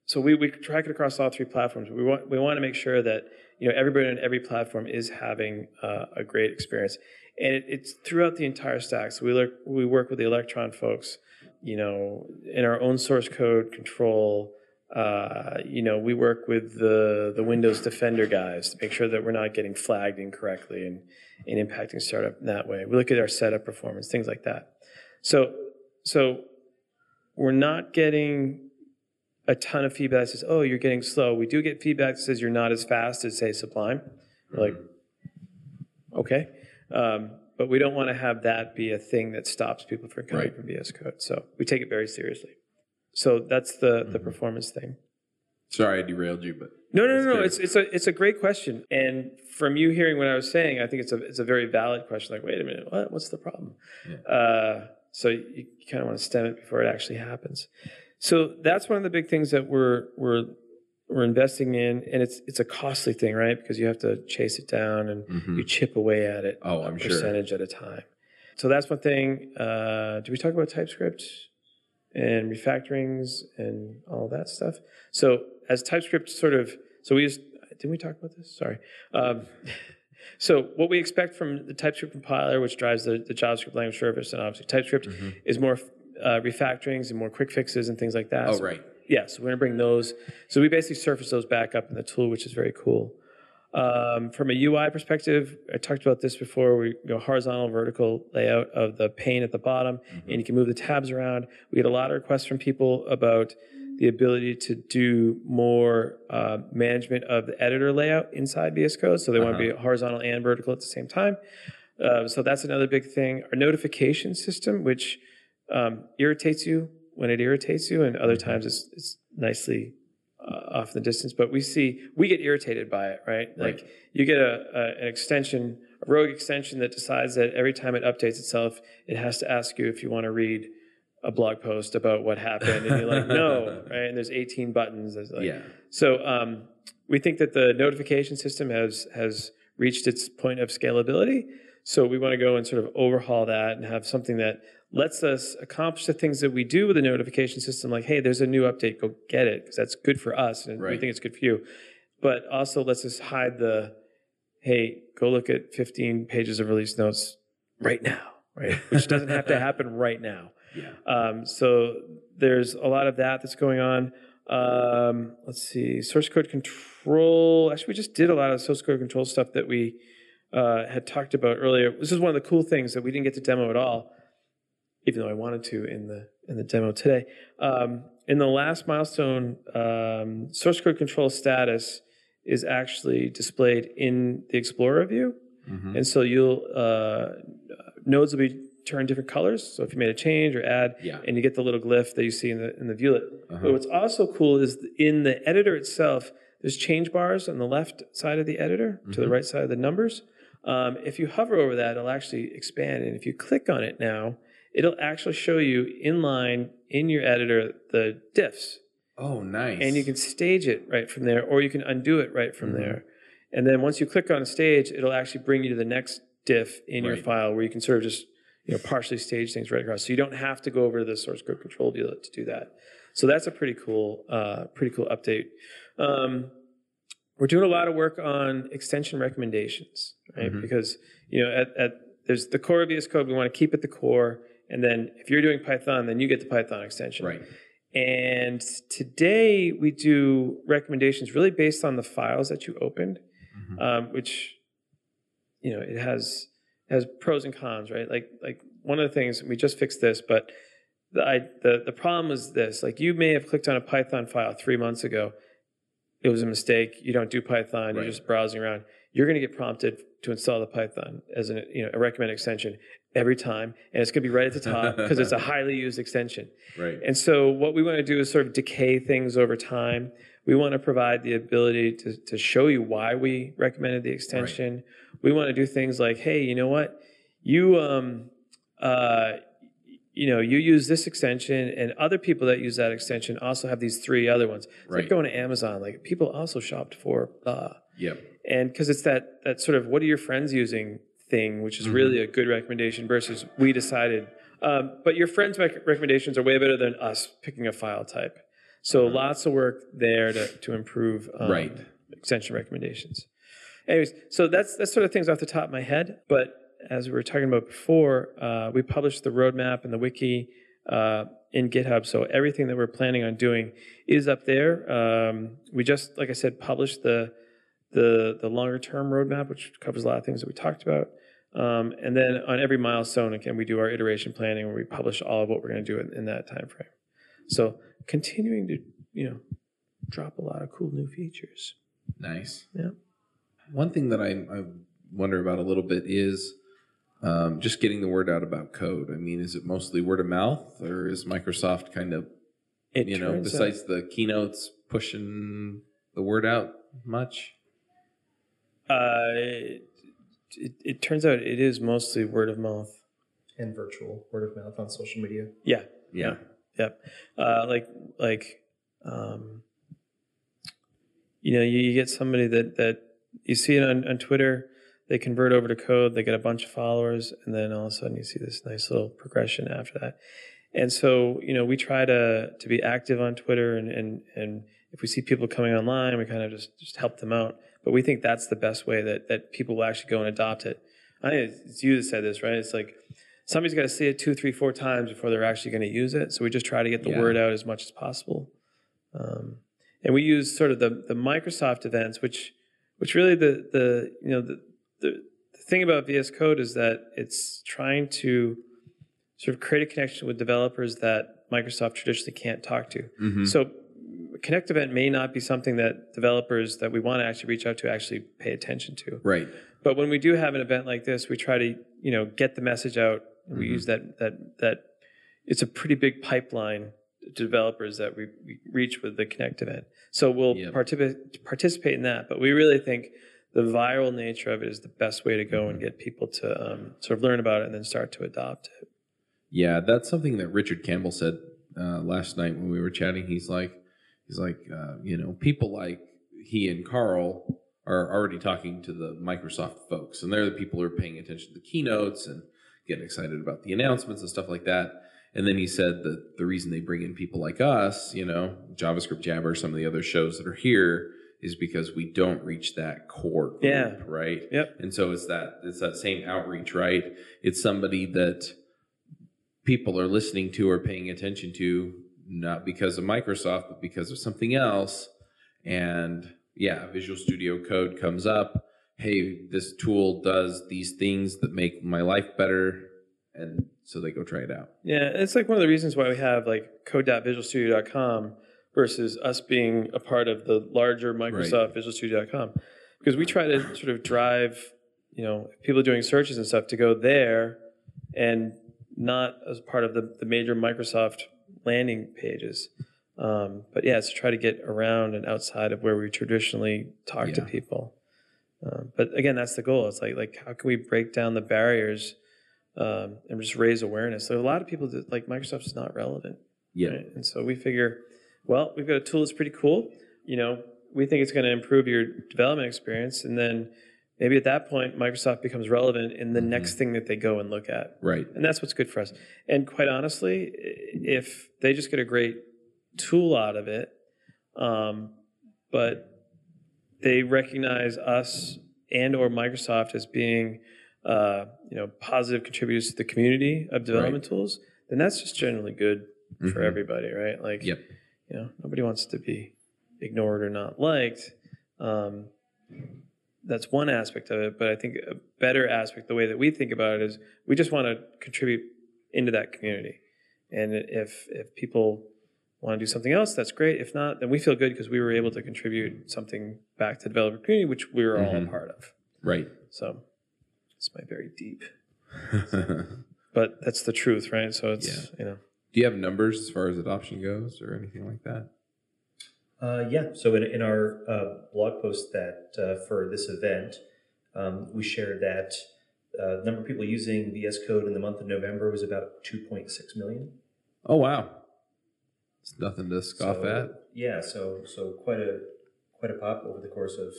so we, we track it across all three platforms. We want we want to make sure that you know everybody on every platform is having uh, a great experience, and it, it's throughout the entire stack. So we look, we work with the Electron folks, you know, in our own source code control. Uh, you know, we work with the the Windows Defender guys to make sure that we're not getting flagged incorrectly and, and impacting startup in that way. We look at our setup performance, things like that. So so we're not getting a ton of feedback that says, "Oh, you're getting slow." We do get feedback that says you're not as fast as say Sublime. We're like, okay, um, but we don't want to have that be a thing that stops people from coming Right. from VS Code. So we take it very seriously. So that's the the Mhm. performance thing. Sorry, I derailed you, but No, no, no, no. It's it's a it's a great question, and from you hearing what I was saying, I think it's a it's a very valid question. Like, wait a minute, what what's the problem? Yeah. Uh, so you, you kind of want to stem it before it actually happens. So that's one of the big things that we're we're we're investing in, and it's it's a costly thing, right? Because you have to chase it down and Mhm. you chip away at it Oh, a I'm sure. percentage at a time. So that's one thing. Uh, did we talk about TypeScript and refactorings and all that stuff? So as TypeScript sort of, so we just, didn't we talk about this? Sorry. Um, so what we expect from the TypeScript compiler, which drives the, the JavaScript language service, and obviously TypeScript, Mhm. is more uh, refactorings and more quick fixes and things like that. Oh, So- right. yeah, so we're gonna bring those. So we basically surface those back up in the tool, which is very cool. Um, from a UI perspective, I talked about this before. We go horizontal, vertical layout of the pane at the bottom, and you can move the tabs around. We get a lot of requests from people about the ability to do more uh, management of the editor layout inside VS Code. So they want to be horizontal and vertical at the same time. Uh, so that's another big thing. Our notification system, which um, irritates you when it irritates you, and other times it's, it's nicely uh, off in the distance. But we see we get irritated by it, right? Like Right. you get a, a an extension, a rogue extension that decides that every time it updates itself, it has to ask you if you want to read a blog post about what happened, and you're like, no, right? And there's 18 buttons. There's like, yeah. so um, we think that the notification system has has reached its point of scalability. So we want to go and sort of overhaul that and have something that lets us accomplish the things that we do with the notification system. Like, hey, there's a new update, go get it because that's good for us and we think it's good for you. But also lets us hide the, hey, go look at 15 pages of release notes right now, right? Which doesn't have to happen right now. Yeah. Um, so there's a lot of that that's going on. Um, let's see, source code control. Actually, we just did a lot of source code control stuff that we uh, had talked about earlier. This is one of the cool things that we didn't get to demo at all, even though I wanted to in the in the demo today. Um, in the last milestone, um, source code control status is actually displayed in the Explorer view. Mhm. And so you'll uh, nodes will be turned different colors. So if you made a change or add, Yeah. and you get the little glyph that you see in the in the viewlet. Uh-huh. But what's also cool is in the editor itself, there's change bars on the left side of the editor to the Mhm. right side of the numbers. Um, if you hover over that, it'll actually expand, and if you click on it now, it'll actually show you inline in your editor the diffs Oh, nice. and you can stage it right from there, or you can undo it right from Mhm. there. And then once you click on stage, it'll actually bring you to the next diff in your file where you can sort of just you know partially stage things right across. So you don't have to go over to the source code control view to do that. So that's a pretty cool, uh, pretty cool update. Um, we're doing a lot of work on extension recommendations, right? Mhm. Because you know at, at there's the core of VS Code. We want to keep at the core, and then if you're doing Python, then you get the Python extension. right. And today we do recommendations really based on the files that you opened, Mhm. um, which you know it has has pros and cons, right? Like like one of the things we just fixed this, but the I, the the problem is this: like you may have clicked on a Python file three months ago, it was a mistake. You don't do Python. You're just browsing around. You're going to get prompted to install the Python as an you know a recommended extension every time, and it's going to be right at the top because it's a highly used extension. Right. And so, what we want to do is sort of decay things over time. We want to provide the ability to, to show you why we recommended the extension. Right. We want to do things like, hey, you know what? You, um, uh, you know, you use this extension, and other people that use that extension also have these three other ones. It's like going to Amazon. Like people also shopped for blah Yep. and because it's that that sort of what are your friends using thing, which is Mhm. really a good recommendation versus we decided. Um, but your friends' rec- recommendations are way better than us picking a file type. So lots of work there to, to improve um, Right. extension recommendations. Anyways, so that's that's sort of things off the top of my head. But as we were talking about before, uh, we published the roadmap and the wiki uh, in GitHub. So everything that we're planning on doing is up there. Um, we just, like I said, published the the the longer term roadmap, which covers a lot of things that we talked about. Um, and then on every milestone, again, we do our iteration planning where we publish all of what we're going to do in, in that time frame. So continuing to you know drop a lot of cool new features. Nice. Yeah. One thing that I, I wonder about a little bit is um, just getting the word out about code. I mean, is it mostly word of mouth, or is Microsoft kind of It you know turns out- besides the keynotes pushing the word out much? Uh, it, it, it turns out it is mostly word of mouth. and virtual word of mouth on social media. Yeah, Yeah. yep. Uh, like like, um, you know, you, you get somebody that that you see it on, on Twitter. They convert over to code. They get a bunch of followers, and then all of a sudden you see this nice little progression after that. And so, you know, we try to to be active on Twitter, and and and if we see people coming online, we kind of just just help them out. But we think that's the best way that that people will actually go and adopt it. I think it's- you that said this, right? It's like somebody's got to see it two, three, four times before they're actually going to use it. So we just try to get the Yeah. word out as much as possible. Um, and we use sort of the the Microsoft events, which which really the the you know the the, the thing about VS Code is that it's trying to sort of create a connection with developers that Microsoft traditionally can't talk to. Mhm. So Connect event may not be something that developers that we want to actually reach out to actually pay attention to. Right. But when we do have an event like this, we try to you know get the message out. We Mhm. use that that that it's a pretty big pipeline to developers that we, we reach with the Connect event. So we'll Yep. participate participate in that. But we really think the viral nature of it is the best way to go Mm-hmm. and get people to um, sort of learn about it and then start to adopt it. Yeah, that's something that Richard Campbell said uh, last night when we were chatting. He's like, he's like, uh, you know, people like he and Carl are already talking to the Microsoft folks, and they're the people who are paying attention to the keynotes and getting excited about the announcements and stuff like that. And then he said that the reason they bring in people like us, you know, JavaScript Jabber, some of the other shows that are here, is because we don't reach that core group, Yeah. right? Yep. And so it's that it's that same outreach, right? It's somebody that people are listening to or paying attention to, not because of Microsoft, but because of something else. And yeah, Visual Studio Code comes up. Hey, this tool does these things that make my life better. And so they go try it out. Yeah, it's like one of the reasons why we have like code.visualstudio.com versus us being a part of the larger Microsoft Visual Studio.com. Because we try to sort of drive, you know, people doing searches and stuff to go there and not as part of the, the major Microsoft landing pages. Um, but yeah, it's to try to get around and outside of where we traditionally talk to people. Um, but again, that's the goal. It's like like how can we break down the barriers um, and just raise awareness? So a lot of people that like Microsoft is not relevant, Yeah. right? And so we figure, well, we've got a tool that's pretty cool. You know, we think it's going to improve your development experience, and then maybe at that point, Microsoft becomes relevant in the Mhm. next thing that they go and look at. Right. And that's what's good for us. And quite honestly, if they just get a great tool out of it, um, but they recognize us and or Microsoft as being, uh, you know, positive contributors to the community of development tools, then that's just generally good for Mhm. everybody, right? Like, Yep. You know, nobody wants to be ignored or not liked. Um, that's one aspect of it, but I think a better aspect, the way that we think about it, is we just want to contribute into that community. And if if people want to do something else, that's great. If not, then we feel good because we were able to contribute something back to the developer community, which we were all a Mhm. part of. Right. So it's my very deep, but that's the truth, right? So it's Yeah. you know. Do you have numbers as far as adoption goes or anything like that? Uh, yeah. So in, in our uh, blog post that uh, for this event, um, we shared that uh, the number of people using VS Code in the month of November was about 2.6 million. Oh, wow. It's nothing to scoff So, at. Yeah. So so quite a quite a pop over the course of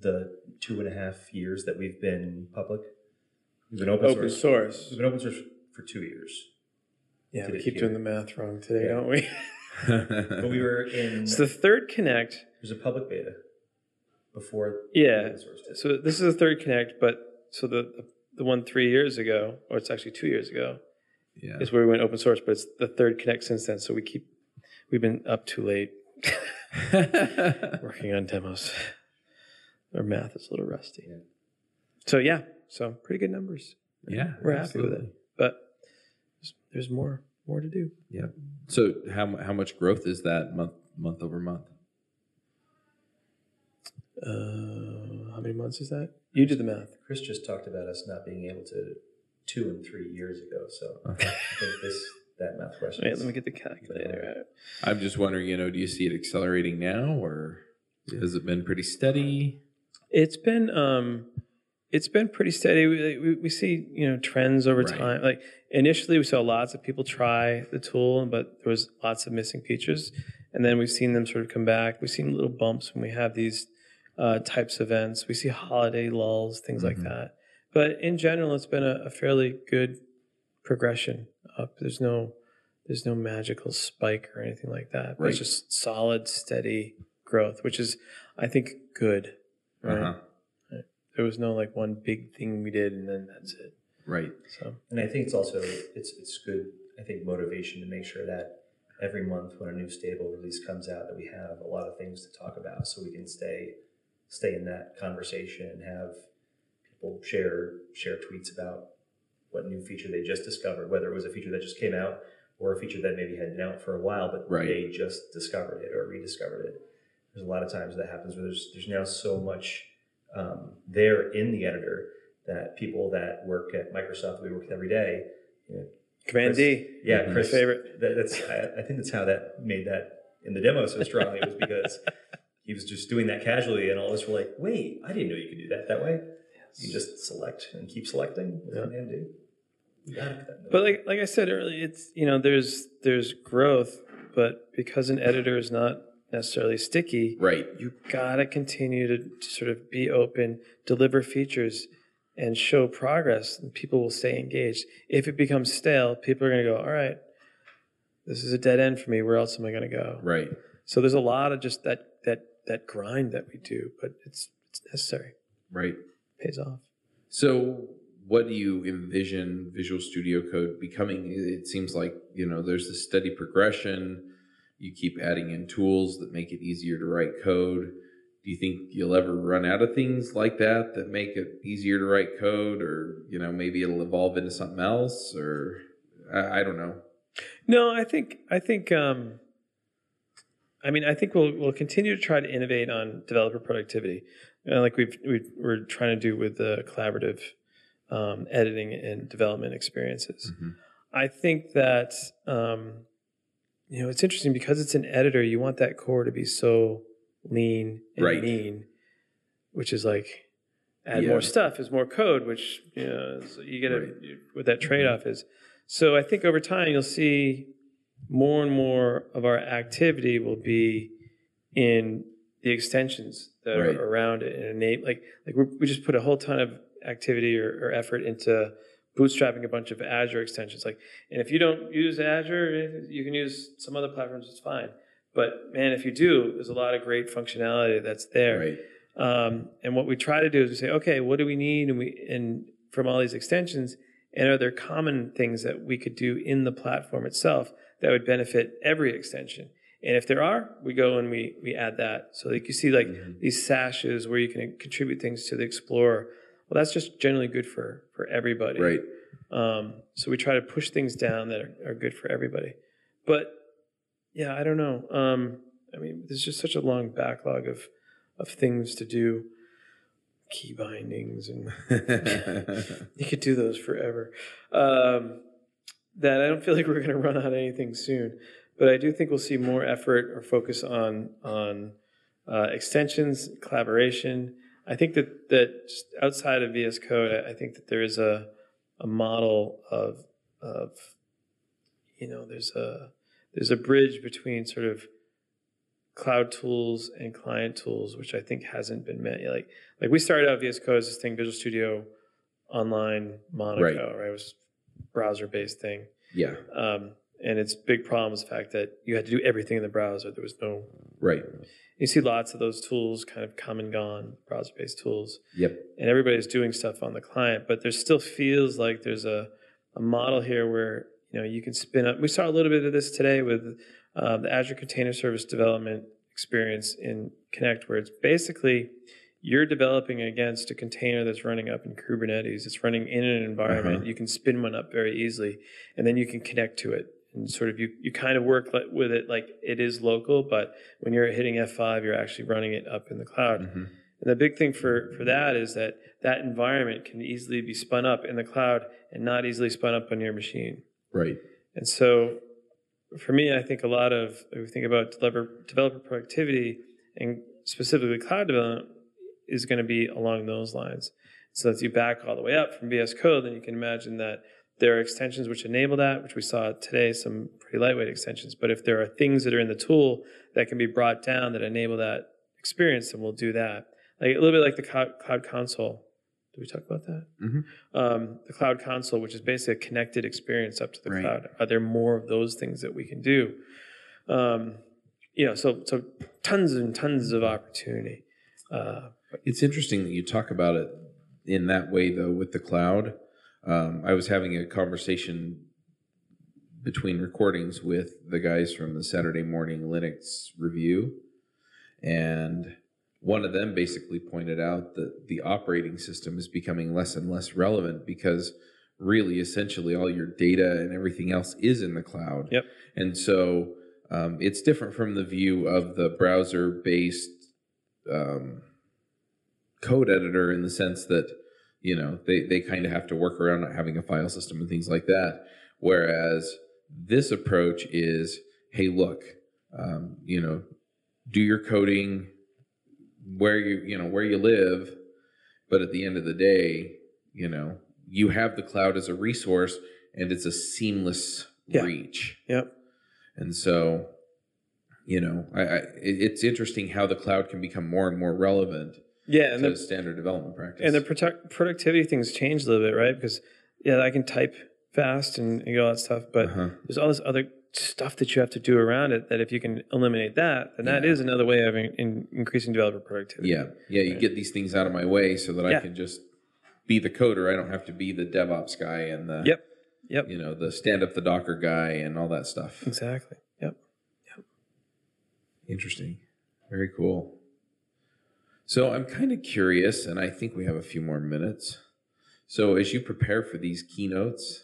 the two and a half years that we've been public. We've been open, Open source. source. We've been open source for two years. Yeah, we keep doing the math wrong today, Yeah. don't we? but we were in. It's the third Connect. There's a public beta before. Yeah. open source did. So this is the third Connect, but so the the one three years ago, or it's actually two years ago, yeah. is where we went open source. But it's the third Connect since then. So we keep we've been up too late working on demos. Our math is a little rusty. Yeah. So yeah, so pretty good numbers. yeah. We're happy with it, but there's, there's more more to do. Yeah. So how how much growth is that month month over month? Uh, how many months is that? You did the math. Chris just talked about us not being able to two and three years ago. So I Okay. think this that math question. Wait, let me get the calculator out. I'm just wondering, you know, do you see it accelerating now, or has it been pretty steady? It's been um, it's been pretty steady. We, we, we see you know trends over Right. time. Like initially, we saw lots of people try the tool, but there was lots of missing features. And then we've seen them sort of come back. We've seen little bumps when we have these uh, types of events. We see holiday lulls, things like Mhm. that. But in general, it's been a, a fairly good progression up. There's no there's no magical spike or anything like that. But Right. It's just solid, steady growth, which is I think good. Right. Uh-huh. There was no like one big thing we did and then that's it. Right. So And I think it's also it's it's good. I think motivation to make sure that every month when a new stable release comes out, that we have a lot of things to talk about, so we can stay stay in that conversation and have people share share tweets about what new feature they just discovered, whether it was a feature that just came out or a feature that maybe had been out for a while, but Right. they just discovered it or rediscovered it. There's a lot of times that happens where there's there's now so much um, there in the editor that people that work at Microsoft, we work with every day, you know, Command Chris- D. yeah, Mhm. Chris, favorite. That, that's I, I think that's how that made that in the demo so strongly was because he was just doing that casually, and all of us were like, "Wait, I didn't know you could do that that way." You just select and keep selecting with Yeah. Command D. You gotta put that in the- But like like I said earlier, it's you know there's there's growth, but because an editor is not necessarily sticky, Right. you gotta continue to, to sort of be open, deliver features, and show progress, and people will stay engaged. If it becomes stale, people are gonna go, all right, this is a dead end for me. Where else am I gonna go? Right. So there's a lot of just that that that grind that we do, but it's it's necessary. Right. pays off. So, what do you envision Visual Studio Code becoming? It seems like you know there's this steady progression. You keep adding in tools that make it easier to write code. Do you think you'll ever run out of things like that that make it easier to write code, or you know maybe it'll evolve into something else, or I, I don't know. No, I think I think um, I mean I think we'll we'll continue to try to innovate on developer productivity, uh, like we've, we've we're trying to do with the collaborative um, editing and development experiences. Mhm. I think that um, you know it's interesting because it's an editor. You want that core to be so lean and Right. mean, which is like add Yeah. more stuff is more code, which you know so you get a, Right. you- what that mm-hmm. trade off is. So I think over time you'll see more and more of our activity will be in the extensions that Right. are around it and enable like like we we just put a whole ton of activity or, or effort into bootstrapping a bunch of Azure extensions. Like, and if you don't use Azure, you can use some other platforms. It's fine. But man, if you do, there's a lot of great functionality that's there. Right. Um, and what we try to do is we say, okay, what do we need? And we and from all these extensions, and are there common things that we could do in the platform itself that would benefit every extension? And if there are, we go and we we add that. So like you see like Mhm. these sashes where you can contribute things to the Explorer. Well, that's just generally good for for everybody. Right. Um, so we try to push things down that are, are good for everybody. But yeah, I don't know. Um, I mean, there's just such a long backlog of of things to do, key bindings, and you could do those forever. Um, that I don't feel like we're going to run out of anything soon. But I do think we'll see more effort or focus on on uh, extensions, collaboration. I think that that outside of VS Code, I, think that there is a a model of of you know there's a there's a bridge between sort of cloud tools and client tools, which I think hasn't been met. yet. Like like we started out VS Code as this thing, Visual Studio Online Monaco, right? It was browser based thing. yeah. Um, and its big problem is the fact that you had to do everything in the browser. There was no. Right. You see lots of those tools kind of come and gone, browser-based tools, Yep. and everybody's doing stuff on the client. But there still feels like there's a, a model here where you know you can spin up. We saw a little bit of this today with uh, the Azure Container Service Development experience in Connect, where it's basically you're developing against a container that's running up in Kubernetes. It's running in an environment. You can spin one up very easily, and then you can connect to it. And sort of you, you kind of work with it like it is local, but when you're hitting F5, you're actually running it up in the cloud. Mhm. And the big thing for, for that is that that environment can easily be spun up in the cloud and not easily spun up on your machine. Right. And so for me, I think a lot of, if we think about developer, developer productivity and specifically cloud development is going to be along those lines. So if you back all the way up from VS Code, then you can imagine that there are extensions which enable that, which we saw today, some pretty lightweight extensions. But if there are things that are in the tool that can be brought down that enable that experience, then we'll do that. Like a little bit like the cloud, cloud console. Did we talk about that? Mhm. Um, the cloud console, which is basically a connected experience up to the Right. cloud. Are there more of those things that we can do? Um, you know, so so tons and tons of opportunity. Uh, It's interesting that you talk about it in that way, though, with the cloud. Um, I was having a conversation between recordings with the guys from the Saturday Morning Linux Review, and one of them basically pointed out that the operating system is becoming less and less relevant because really, essentially, all your data and everything else is in the cloud. Yep. And so um, it's different from the view of the browser based um, code editor in the sense that you know they, they kind of have to work around not having a file system and things like that whereas this approach is hey look um, you know do your coding where you you know where you live but at the end of the day you know you have the cloud as a resource and it's a seamless Yeah. reach yep. and so, you know, I, I it's interesting how the cloud can become more and more relevant Yeah, and the standard development practice. and the product, productivity things changed a little bit, right? Because yeah, I can type fast and, and all that stuff, but Uh-huh. there's all this other stuff that you have to do around it. That if you can eliminate that, then that Yeah. is another way of in, in increasing developer productivity. yeah, yeah, you get these things out of my way so that Yeah. I can just be the coder. I don't have to be the DevOps guy and the Yep. Yep. you know the stand up the Docker guy and all that stuff. Exactly. yep Yep. Interesting. Very cool. So I'm kind of curious, and I think we have a few more minutes. So as you prepare for these keynotes,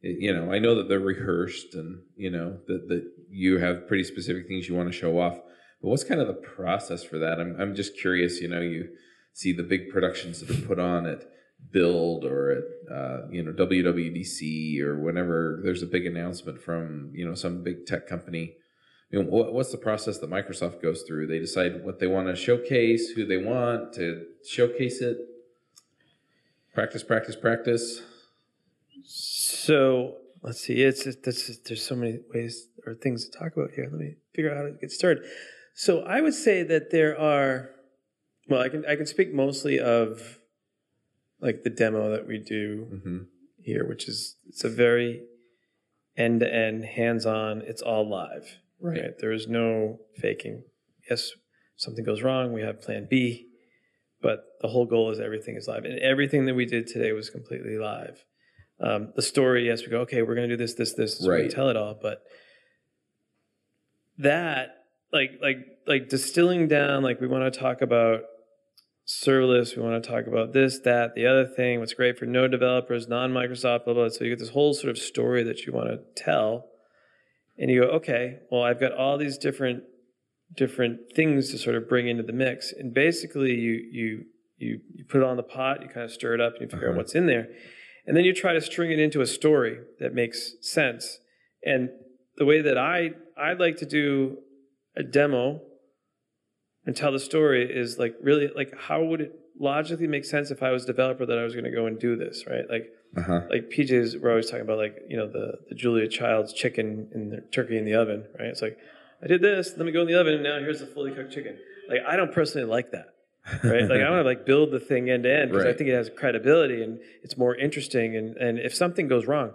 you know, I know that they're rehearsed and, you know, that, that you have pretty specific things you want to show off. But what's kind of the process for that? I'm, I'm just curious, you know, you see the big productions that are put on at Build or at, uh, you know, WWDC or whenever there's a big announcement from, you know, some big tech company you know, what, what's the process that Microsoft goes through? They decide what they want to showcase, who they want to showcase it. Practice, practice, practice. So let's see. It's just, there's so many ways or things to talk about here. Let me figure out how to get started. So I would say that there are. Well, I can I can speak mostly of like the demo that we do hmm here, which is it's a very end to end, hands on. It's all live. Right. There is no faking. Yes, something goes wrong, we have plan B, but the whole goal is everything is live. And everything that we did today was completely live. Um, the story, yes, we go, okay, we're going to do this, this, this, so we Right. tell it all, but that, like, like, like distilling down, like we want to talk about serverless, we want to talk about this, that, the other thing, what's great for no developers, non-Microsoft, blah, blah. So you get this whole sort of story that you want to tell and you go, okay, well, I've got all these different different things to sort of bring into the mix, and basically you you you you put it on the pot, you kind of stir it up, and you figure out Uh-huh. what's in there, and then you try to string it into a story that makes sense. And the way that I I'd like to do a demo and tell the story is like really like how would it logically make sense if I was a developer that I was going to go and do this, right? Like Uh huh. like PJ's we're always talking about like you know the the Julia Child's chicken and the turkey in the oven, right? It's like I did this, let me go in the oven, and now here's the fully cooked chicken. Like I don't personally like that, right? like I want to like build the thing end to end because I think it has credibility and it's more interesting. And and if something goes wrong,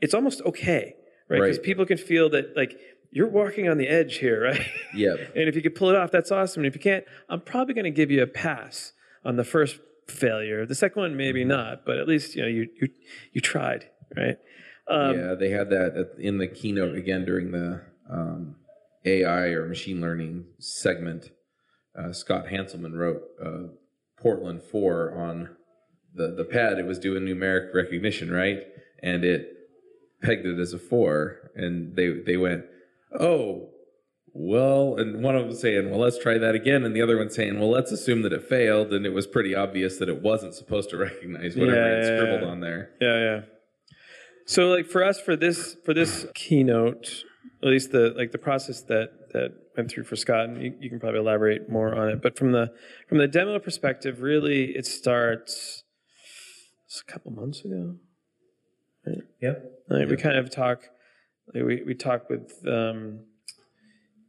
it's almost okay, right? Because Right. people can feel that like you're walking on the edge here, right? Yep. and if you could pull it off, that's awesome. And if you can't, I'm probably going to give you a pass on the first failure. The second one, Mm-hmm. maybe not, but at least you know you you you tried, right? Um, yeah, they had that in the keynote again during the um, AI or machine learning segment. Uh, Scott Hanselman wrote uh, Portland 4 on the, the pad. It was doing numeric recognition, right? And it pegged it as a 4. And they, they went, oh, well, and one of them saying, well, let's try that again. And the other one saying, well, let's assume that it failed. And it was pretty obvious that it wasn't supposed to recognize whatever Yeah, it scribbled yeah. on there. Yeah, yeah. So like for us for this for this keynote, at least the like the process that that went through for Scott, and you, you can probably elaborate more on it. But from the from the demo perspective, really it starts it's a couple months ago. Yeah. Like we kind of talk, like we we talk with um,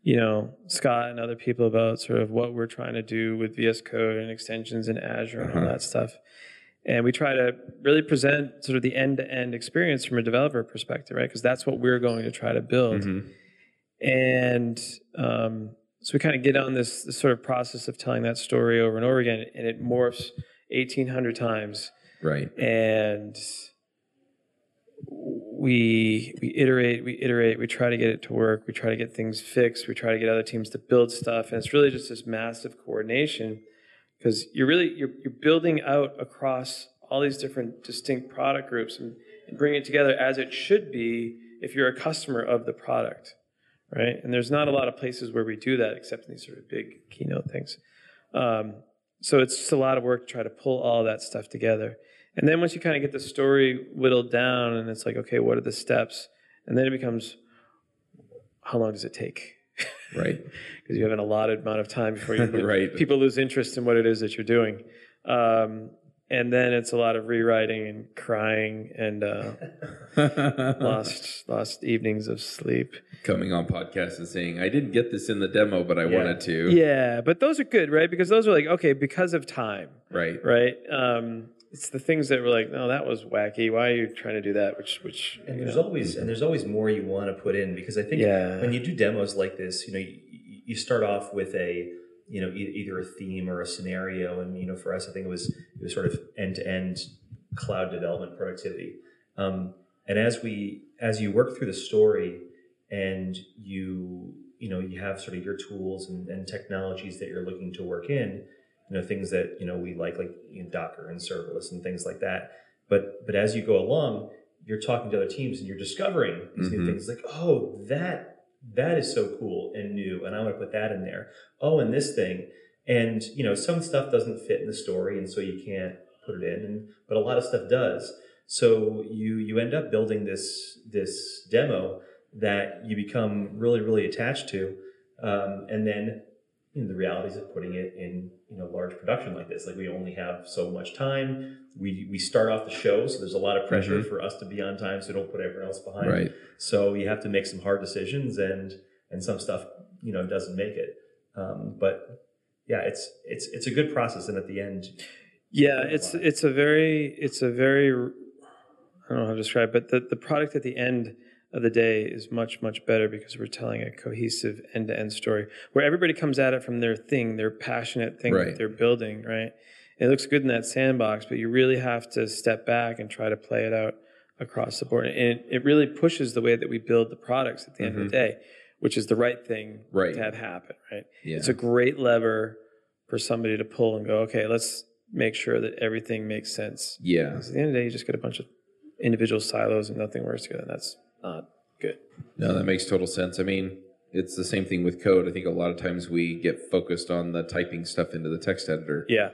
you know Scott and other people about sort of what we're trying to do with VS Code and extensions in Azure and all Uh-huh. that stuff. And we try to really present sort of the end-to-end experience from a developer perspective, right? Because that's what we're going to try to build. Mhm. And um, so we kind of get on this, this sort of process of telling that story over and over again, and it morphs 1,800 times Right. and we we iterate, we iterate, we try to get it to work, we try to get things fixed, we try to get other teams to build stuff, and it's really just this massive coordination because you're really you're, you're building out across all these different distinct product groups and, and bringing it together as it should be if you're a customer of the product, right? And there's not a lot of places where we do that except in these sort of big keynote things. Um, so it's just a lot of work to try to pull all that stuff together. And then once you kind of get the story whittled down, and it's like, okay, what are the steps? And then it becomes, how long does it take? Right. Because you have an allotted amount of time before you Right. people lose interest in what it is that you're doing. Um, and then it's a lot of rewriting and crying and uh, lost lost evenings of sleep. Coming on podcast and saying, I didn't get this in the demo, but I Yeah. wanted to. Yeah, but those are good, right? Because those are like okay, because of time. Right. right? Um, it's the things that were like, no, that was wacky. Why are you trying to do that? Which, which, And there's know. always and there's always more you want to put in because I think Yeah. when you do demos like this, you know, you, you start off with a you know e- either a theme or a scenario, and you know, for us, I think it was it was sort of end to end cloud development productivity. Um, and as we as you work through the story and you you know you have sort of your tools and, and technologies that you're looking to work in you know things that you know we like like you know, docker and serverless and things like that. But but as you go along you're talking to other teams and you're discovering these new Mhm. things. Like oh that that is so cool and new and i want to put that in there. Oh and this thing. And you know some stuff doesn't fit in the story and so you can't put it in and but a lot of stuff does. So you you end up building this this demo that you become really really attached to um, and then you know, the realities of putting it in you know large production like this. Like we only have so much time. We we start off the show so there's a lot of pressure Mhm. for us to be on time so don't put everyone else behind. Right. so you have to make some hard decisions and and some stuff you know doesn't make it. Um, but yeah it's it's it's a good process and at the end yeah, it's it's a very it's a very I don't know how to describe, but the the product at the end of the day is much much better because we're telling a cohesive end to end story where everybody comes at it from their thing, their passionate thing Right. that they're building, right? It looks good in that sandbox, but you really have to step back and try to play it out across the board. And it, it really pushes the way that we build the products at the end of the mm-hmm. day, which is the right thing Right. to have happen, right? Yeah. It's a great lever for somebody to pull and go, okay, let's make sure that everything makes sense. yeah. Because at the end of the day, you just get a bunch of individual silos and nothing works together. And that's not good. No, that makes total sense. I mean, it's the same thing with code. I think a lot of times we get focused on the typing stuff into the text editor. Yeah.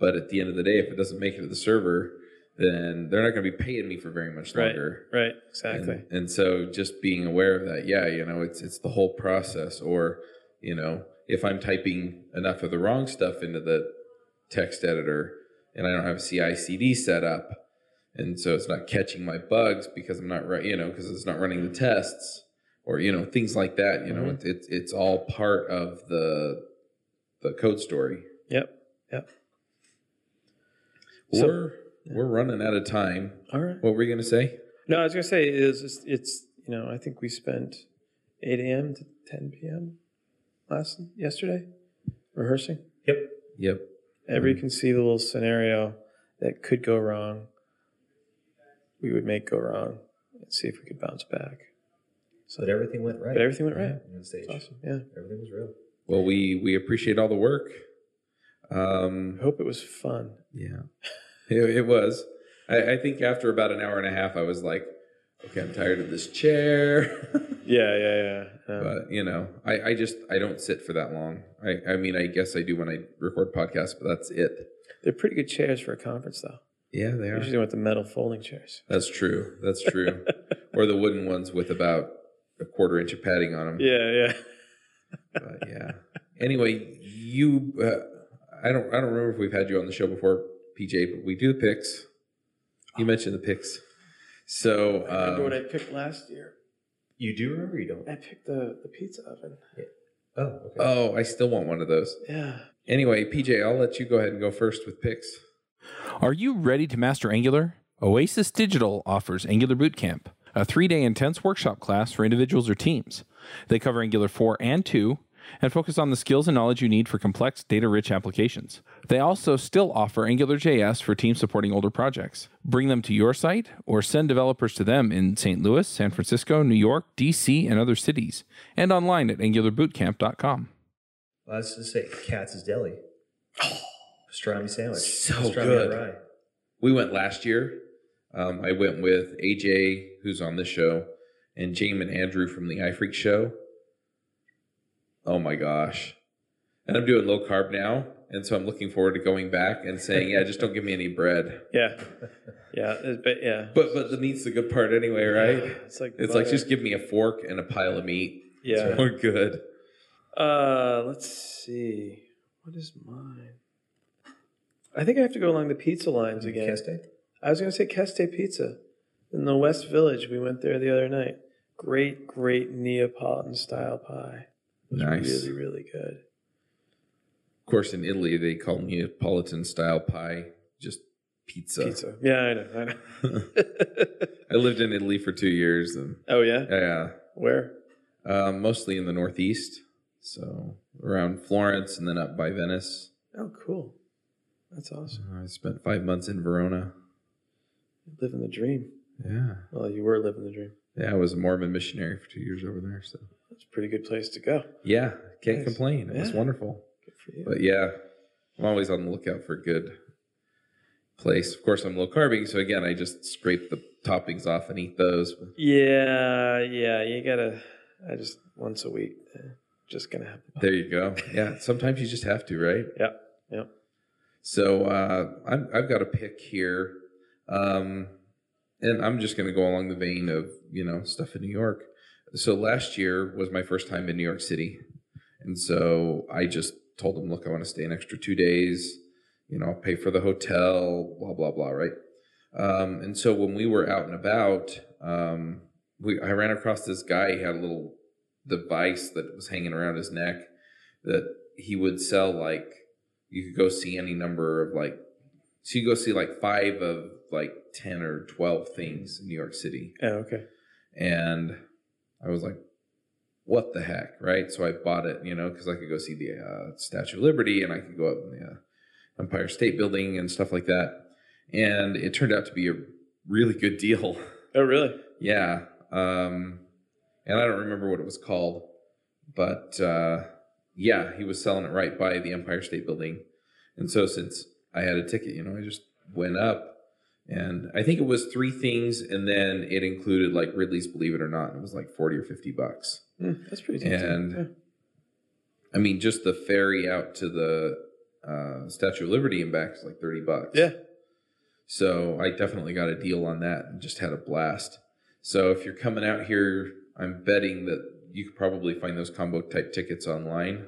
But at the end of the day, if it doesn't make it to the server, then they're not going to be paying me for very much longer. Right. right Exactly. And, and so just being aware of that, yeah, you know, it's it's the whole process. Or, you know, if I'm typing enough of the wrong stuff into the text editor and I don't have a CI CD set up, and so it's not catching my bugs because I'm not right, you know, because it's not running the tests or you know things like that. You know, Mhm. it's it's it's all part of the the code story. Yep. Yep. So- we're we're running out of time. All right. What were you gonna say? No, I was gonna say is it's, it's you know, I think we spent 8 a.m. to 10 p.m. last yesterday rehearsing Yep. Yep. every conceivable scenario that could go wrong. We would make go wrong and see if we could bounce back. So but everything went right. But everything went right. on stage. It's awesome. Yeah. Everything was real. Well, we we appreciate all the work. Um, I hope it was fun. yeah, it, it was. I, I think after about an hour and a half, I was like, okay, I'm tired of this chair. Yeah, yeah, yeah. Um, but you know, I, I just I don't sit for that long. I, I mean, I guess I do when I record podcasts, but that's it. they're pretty good chairs for a conference, though. Yeah, they are. Usually with the metal folding chairs. That's true. That's true. or the wooden ones with about a quarter inch of padding on them. Yeah, yeah. But yeah. Anyway, you, uh, I don't, I don't remember if we've had you on the show before, PJ, but we do the picks. You mentioned the picks. So, I remember what um, I picked last year. You do remember? You don't? I picked the, the pizza oven. Oh, okay. oh, I still want one of those. Yeah. Anyway, PJ, I'll let you go ahead and go first with picks. Are you ready to master Angular? Oasis Digital offers Angular Bootcamp, a three day intense workshop class for individuals or teams. They cover Angular 4 and 2 and focus on the skills and knowledge you need for complex, data rich applications. They also still offer AngularJS for teams supporting older projects. Bring them to your site or send developers to them in St. Louis, San Francisco, New York, DC, and other cities, and online at angularbootcamp.com. Well, let's just say Katz's Deli. Pastrami sandwich. So Pastrami good. We went last year. Um, I went with AJ, who's on this show, and James and Andrew from the iPhreaks show. Oh my gosh. And I'm doing low carb now. And so I'm looking forward to going back and saying, yeah, just don't give me any bread. Yeah. Yeah. But yeah. But but the meat's the good part anyway, right? It's like It's like just give me a fork and a pile of meat. yeah. We're good. Uh, let's see. What is mine? I think I have to go along the pizza lines again. Keste? I was going to say Keste Pizza in the West Village. We went there the other night. Great, great Neapolitan style pie. It was Nice. really, really good. Of course, in Italy, they call Neapolitan style pie just pizza. Pizza. Yeah, I know. I know. I lived in Italy for two years, and oh yeah. yeah, Where? um, mostly in the Northeast. So around Florence and then up by Venice. Oh, cool. That's awesome. I spent five months in Verona. Living the dream. Yeah. Well, you were living the dream. Yeah, I was a Mormon missionary for two years over there. So That's a pretty good place to go. yeah, can't Nice. complain. It was wonderful. Good for you. But yeah, I'm always on the lookout for a good place. Of course, I'm low carbing, so again, I just scrape the toppings off and eat those. Yeah, yeah. You gotta. I just once a week. eh, Just gonna have. There you go. Yeah, sometimes you just have to, right? yeah, yeah. So uh, I'm, I've got a pick here, um, and I'm just going to go along the vein of you know stuff in New York. So last year was my first time in New York City, and so I just told them, look, I want to stay an extra two days. You know, I'll pay for the hotel, blah blah blah, right? Um, and so when we were out and about, um, we I ran across this guy. He had a little device that was hanging around his neck that he would sell like you could go see any number of like so you go see like five of like 10 or 12 things in new york city Oh, okay. and i was like what the heck right so i bought it you know because i could go see the uh, statue of liberty and i could go up in the uh, empire state building and stuff like that and it turned out to be a really good deal Oh, really? yeah. Um, and I don't remember what it was called, but uh, yeah, he was selling it right by the Empire State Building. And so since I had a ticket, you know, I just went up and I think it was three things. And then it included like Ripley's Believe It or Not. And It was like 40 or 50 bucks. Hmm, that's pretty. And- Yeah. I mean, just the ferry out to the uh, Statue of Liberty and back is like 30 bucks. yeah. So I definitely got a deal on that and just had a blast. So if you're coming out here, I'm betting that you could probably find those combo type tickets online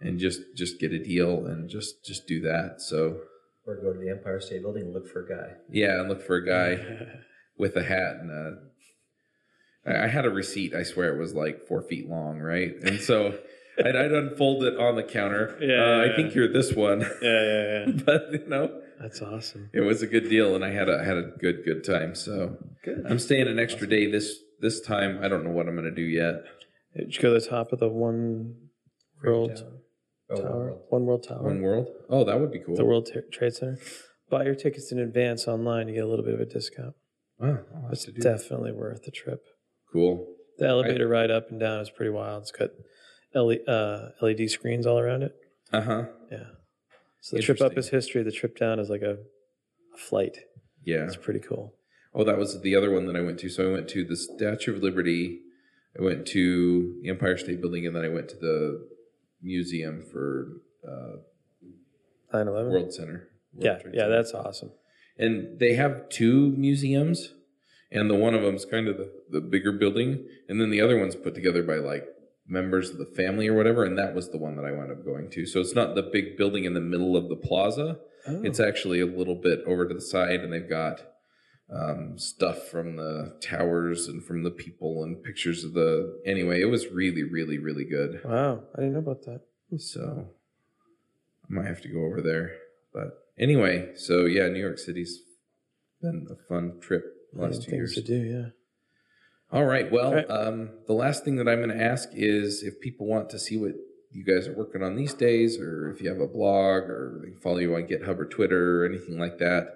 and just just get a deal and just just do that. So Or go to the Empire State Building and look for a guy. yeah, and look for a guy with a hat and a. I I had a receipt. I swear it was like four feet long, right? And so I'd, I'd unfold it on the counter. Yeah, uh, yeah, I think you're this one, yeah, yeah, yeah. but you know, That's awesome. it was a good deal, and I had a had a good good time. So Good. I'm staying an extra day this this time I don't know what I'm going to do yet. Did you go to the top of the one world Oh, tower? World. One world tower. One World. Oh, that would be cool. the World Tra- Trade Center. Buy your tickets in advance online. You get a little bit of a discount. Wow, It's do that. definitely worth the trip. Cool. The elevator ride up and down is pretty wild. It's got LED, uh, LED screens all around it. Uh huh. Yeah. So the trip up is history. The trip down is like a, a flight. Yeah. It's pretty cool. Oh, that was the other one that I went to. So I went to the Statue of Liberty. I went to the Empire State Building, and then I went to the museum for uh, 9/11. World Center. World yeah, Trade yeah, Center. that's awesome. and they have two museums, and the one of them is kind of the, the bigger building, and then the other one's put together by like members of the family or whatever, and that was the one that I wound up going to. So it's not the big building in the middle of the plaza. Oh. It's actually a little bit over to the side, and they've got um, stuff from the towers and from the people and pictures of the. Anyway, it was really, really, really good. wow, I didn't know about that. So I might have to go over there. But anyway, so yeah, New York City's been a fun trip the last two Things years. to do, yeah. All right. Well, All right. Um, the last thing that I'm going to ask is if people want to see what you guys are working on these days, or if you have a blog, or they follow you on GitHub or Twitter or anything like that.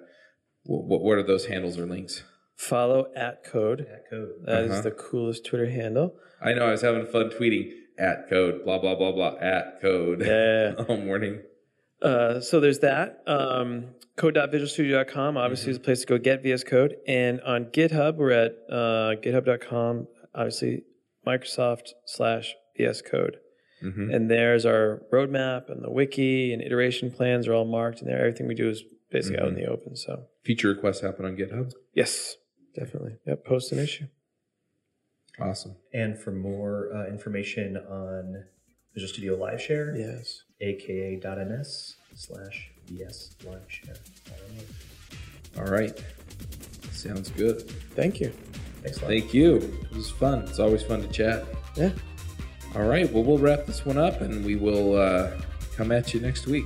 What, what are those handles or links? Follow at code. That code. That is Uh-huh. the coolest Twitter handle. I know I was having fun tweeting at code, blah blah blah blah at code Yeah. all morning. Uh, so there's that. Um, code.visualstudio.com obviously is a place to go get VS Code. And on GitHub, we're at uh, github.com, obviously Microsoft slash VS Code. hmm And there's our roadmap and the wiki and iteration plans are all marked in there. Everything we do is basically out in the open. So Feature requests happen on GitHub. yes, definitely. Yep, post an issue. Awesome. And for more uh, information on Visual Studio Live Share, Yes. aka.ms slash VS Live Share. All right. All right. Sounds good. Thank you. Thanks a lot. Thank you. It was fun. It's always fun to chat. Yeah. All right. Well, we'll wrap this one up and we will uh, come at you next week.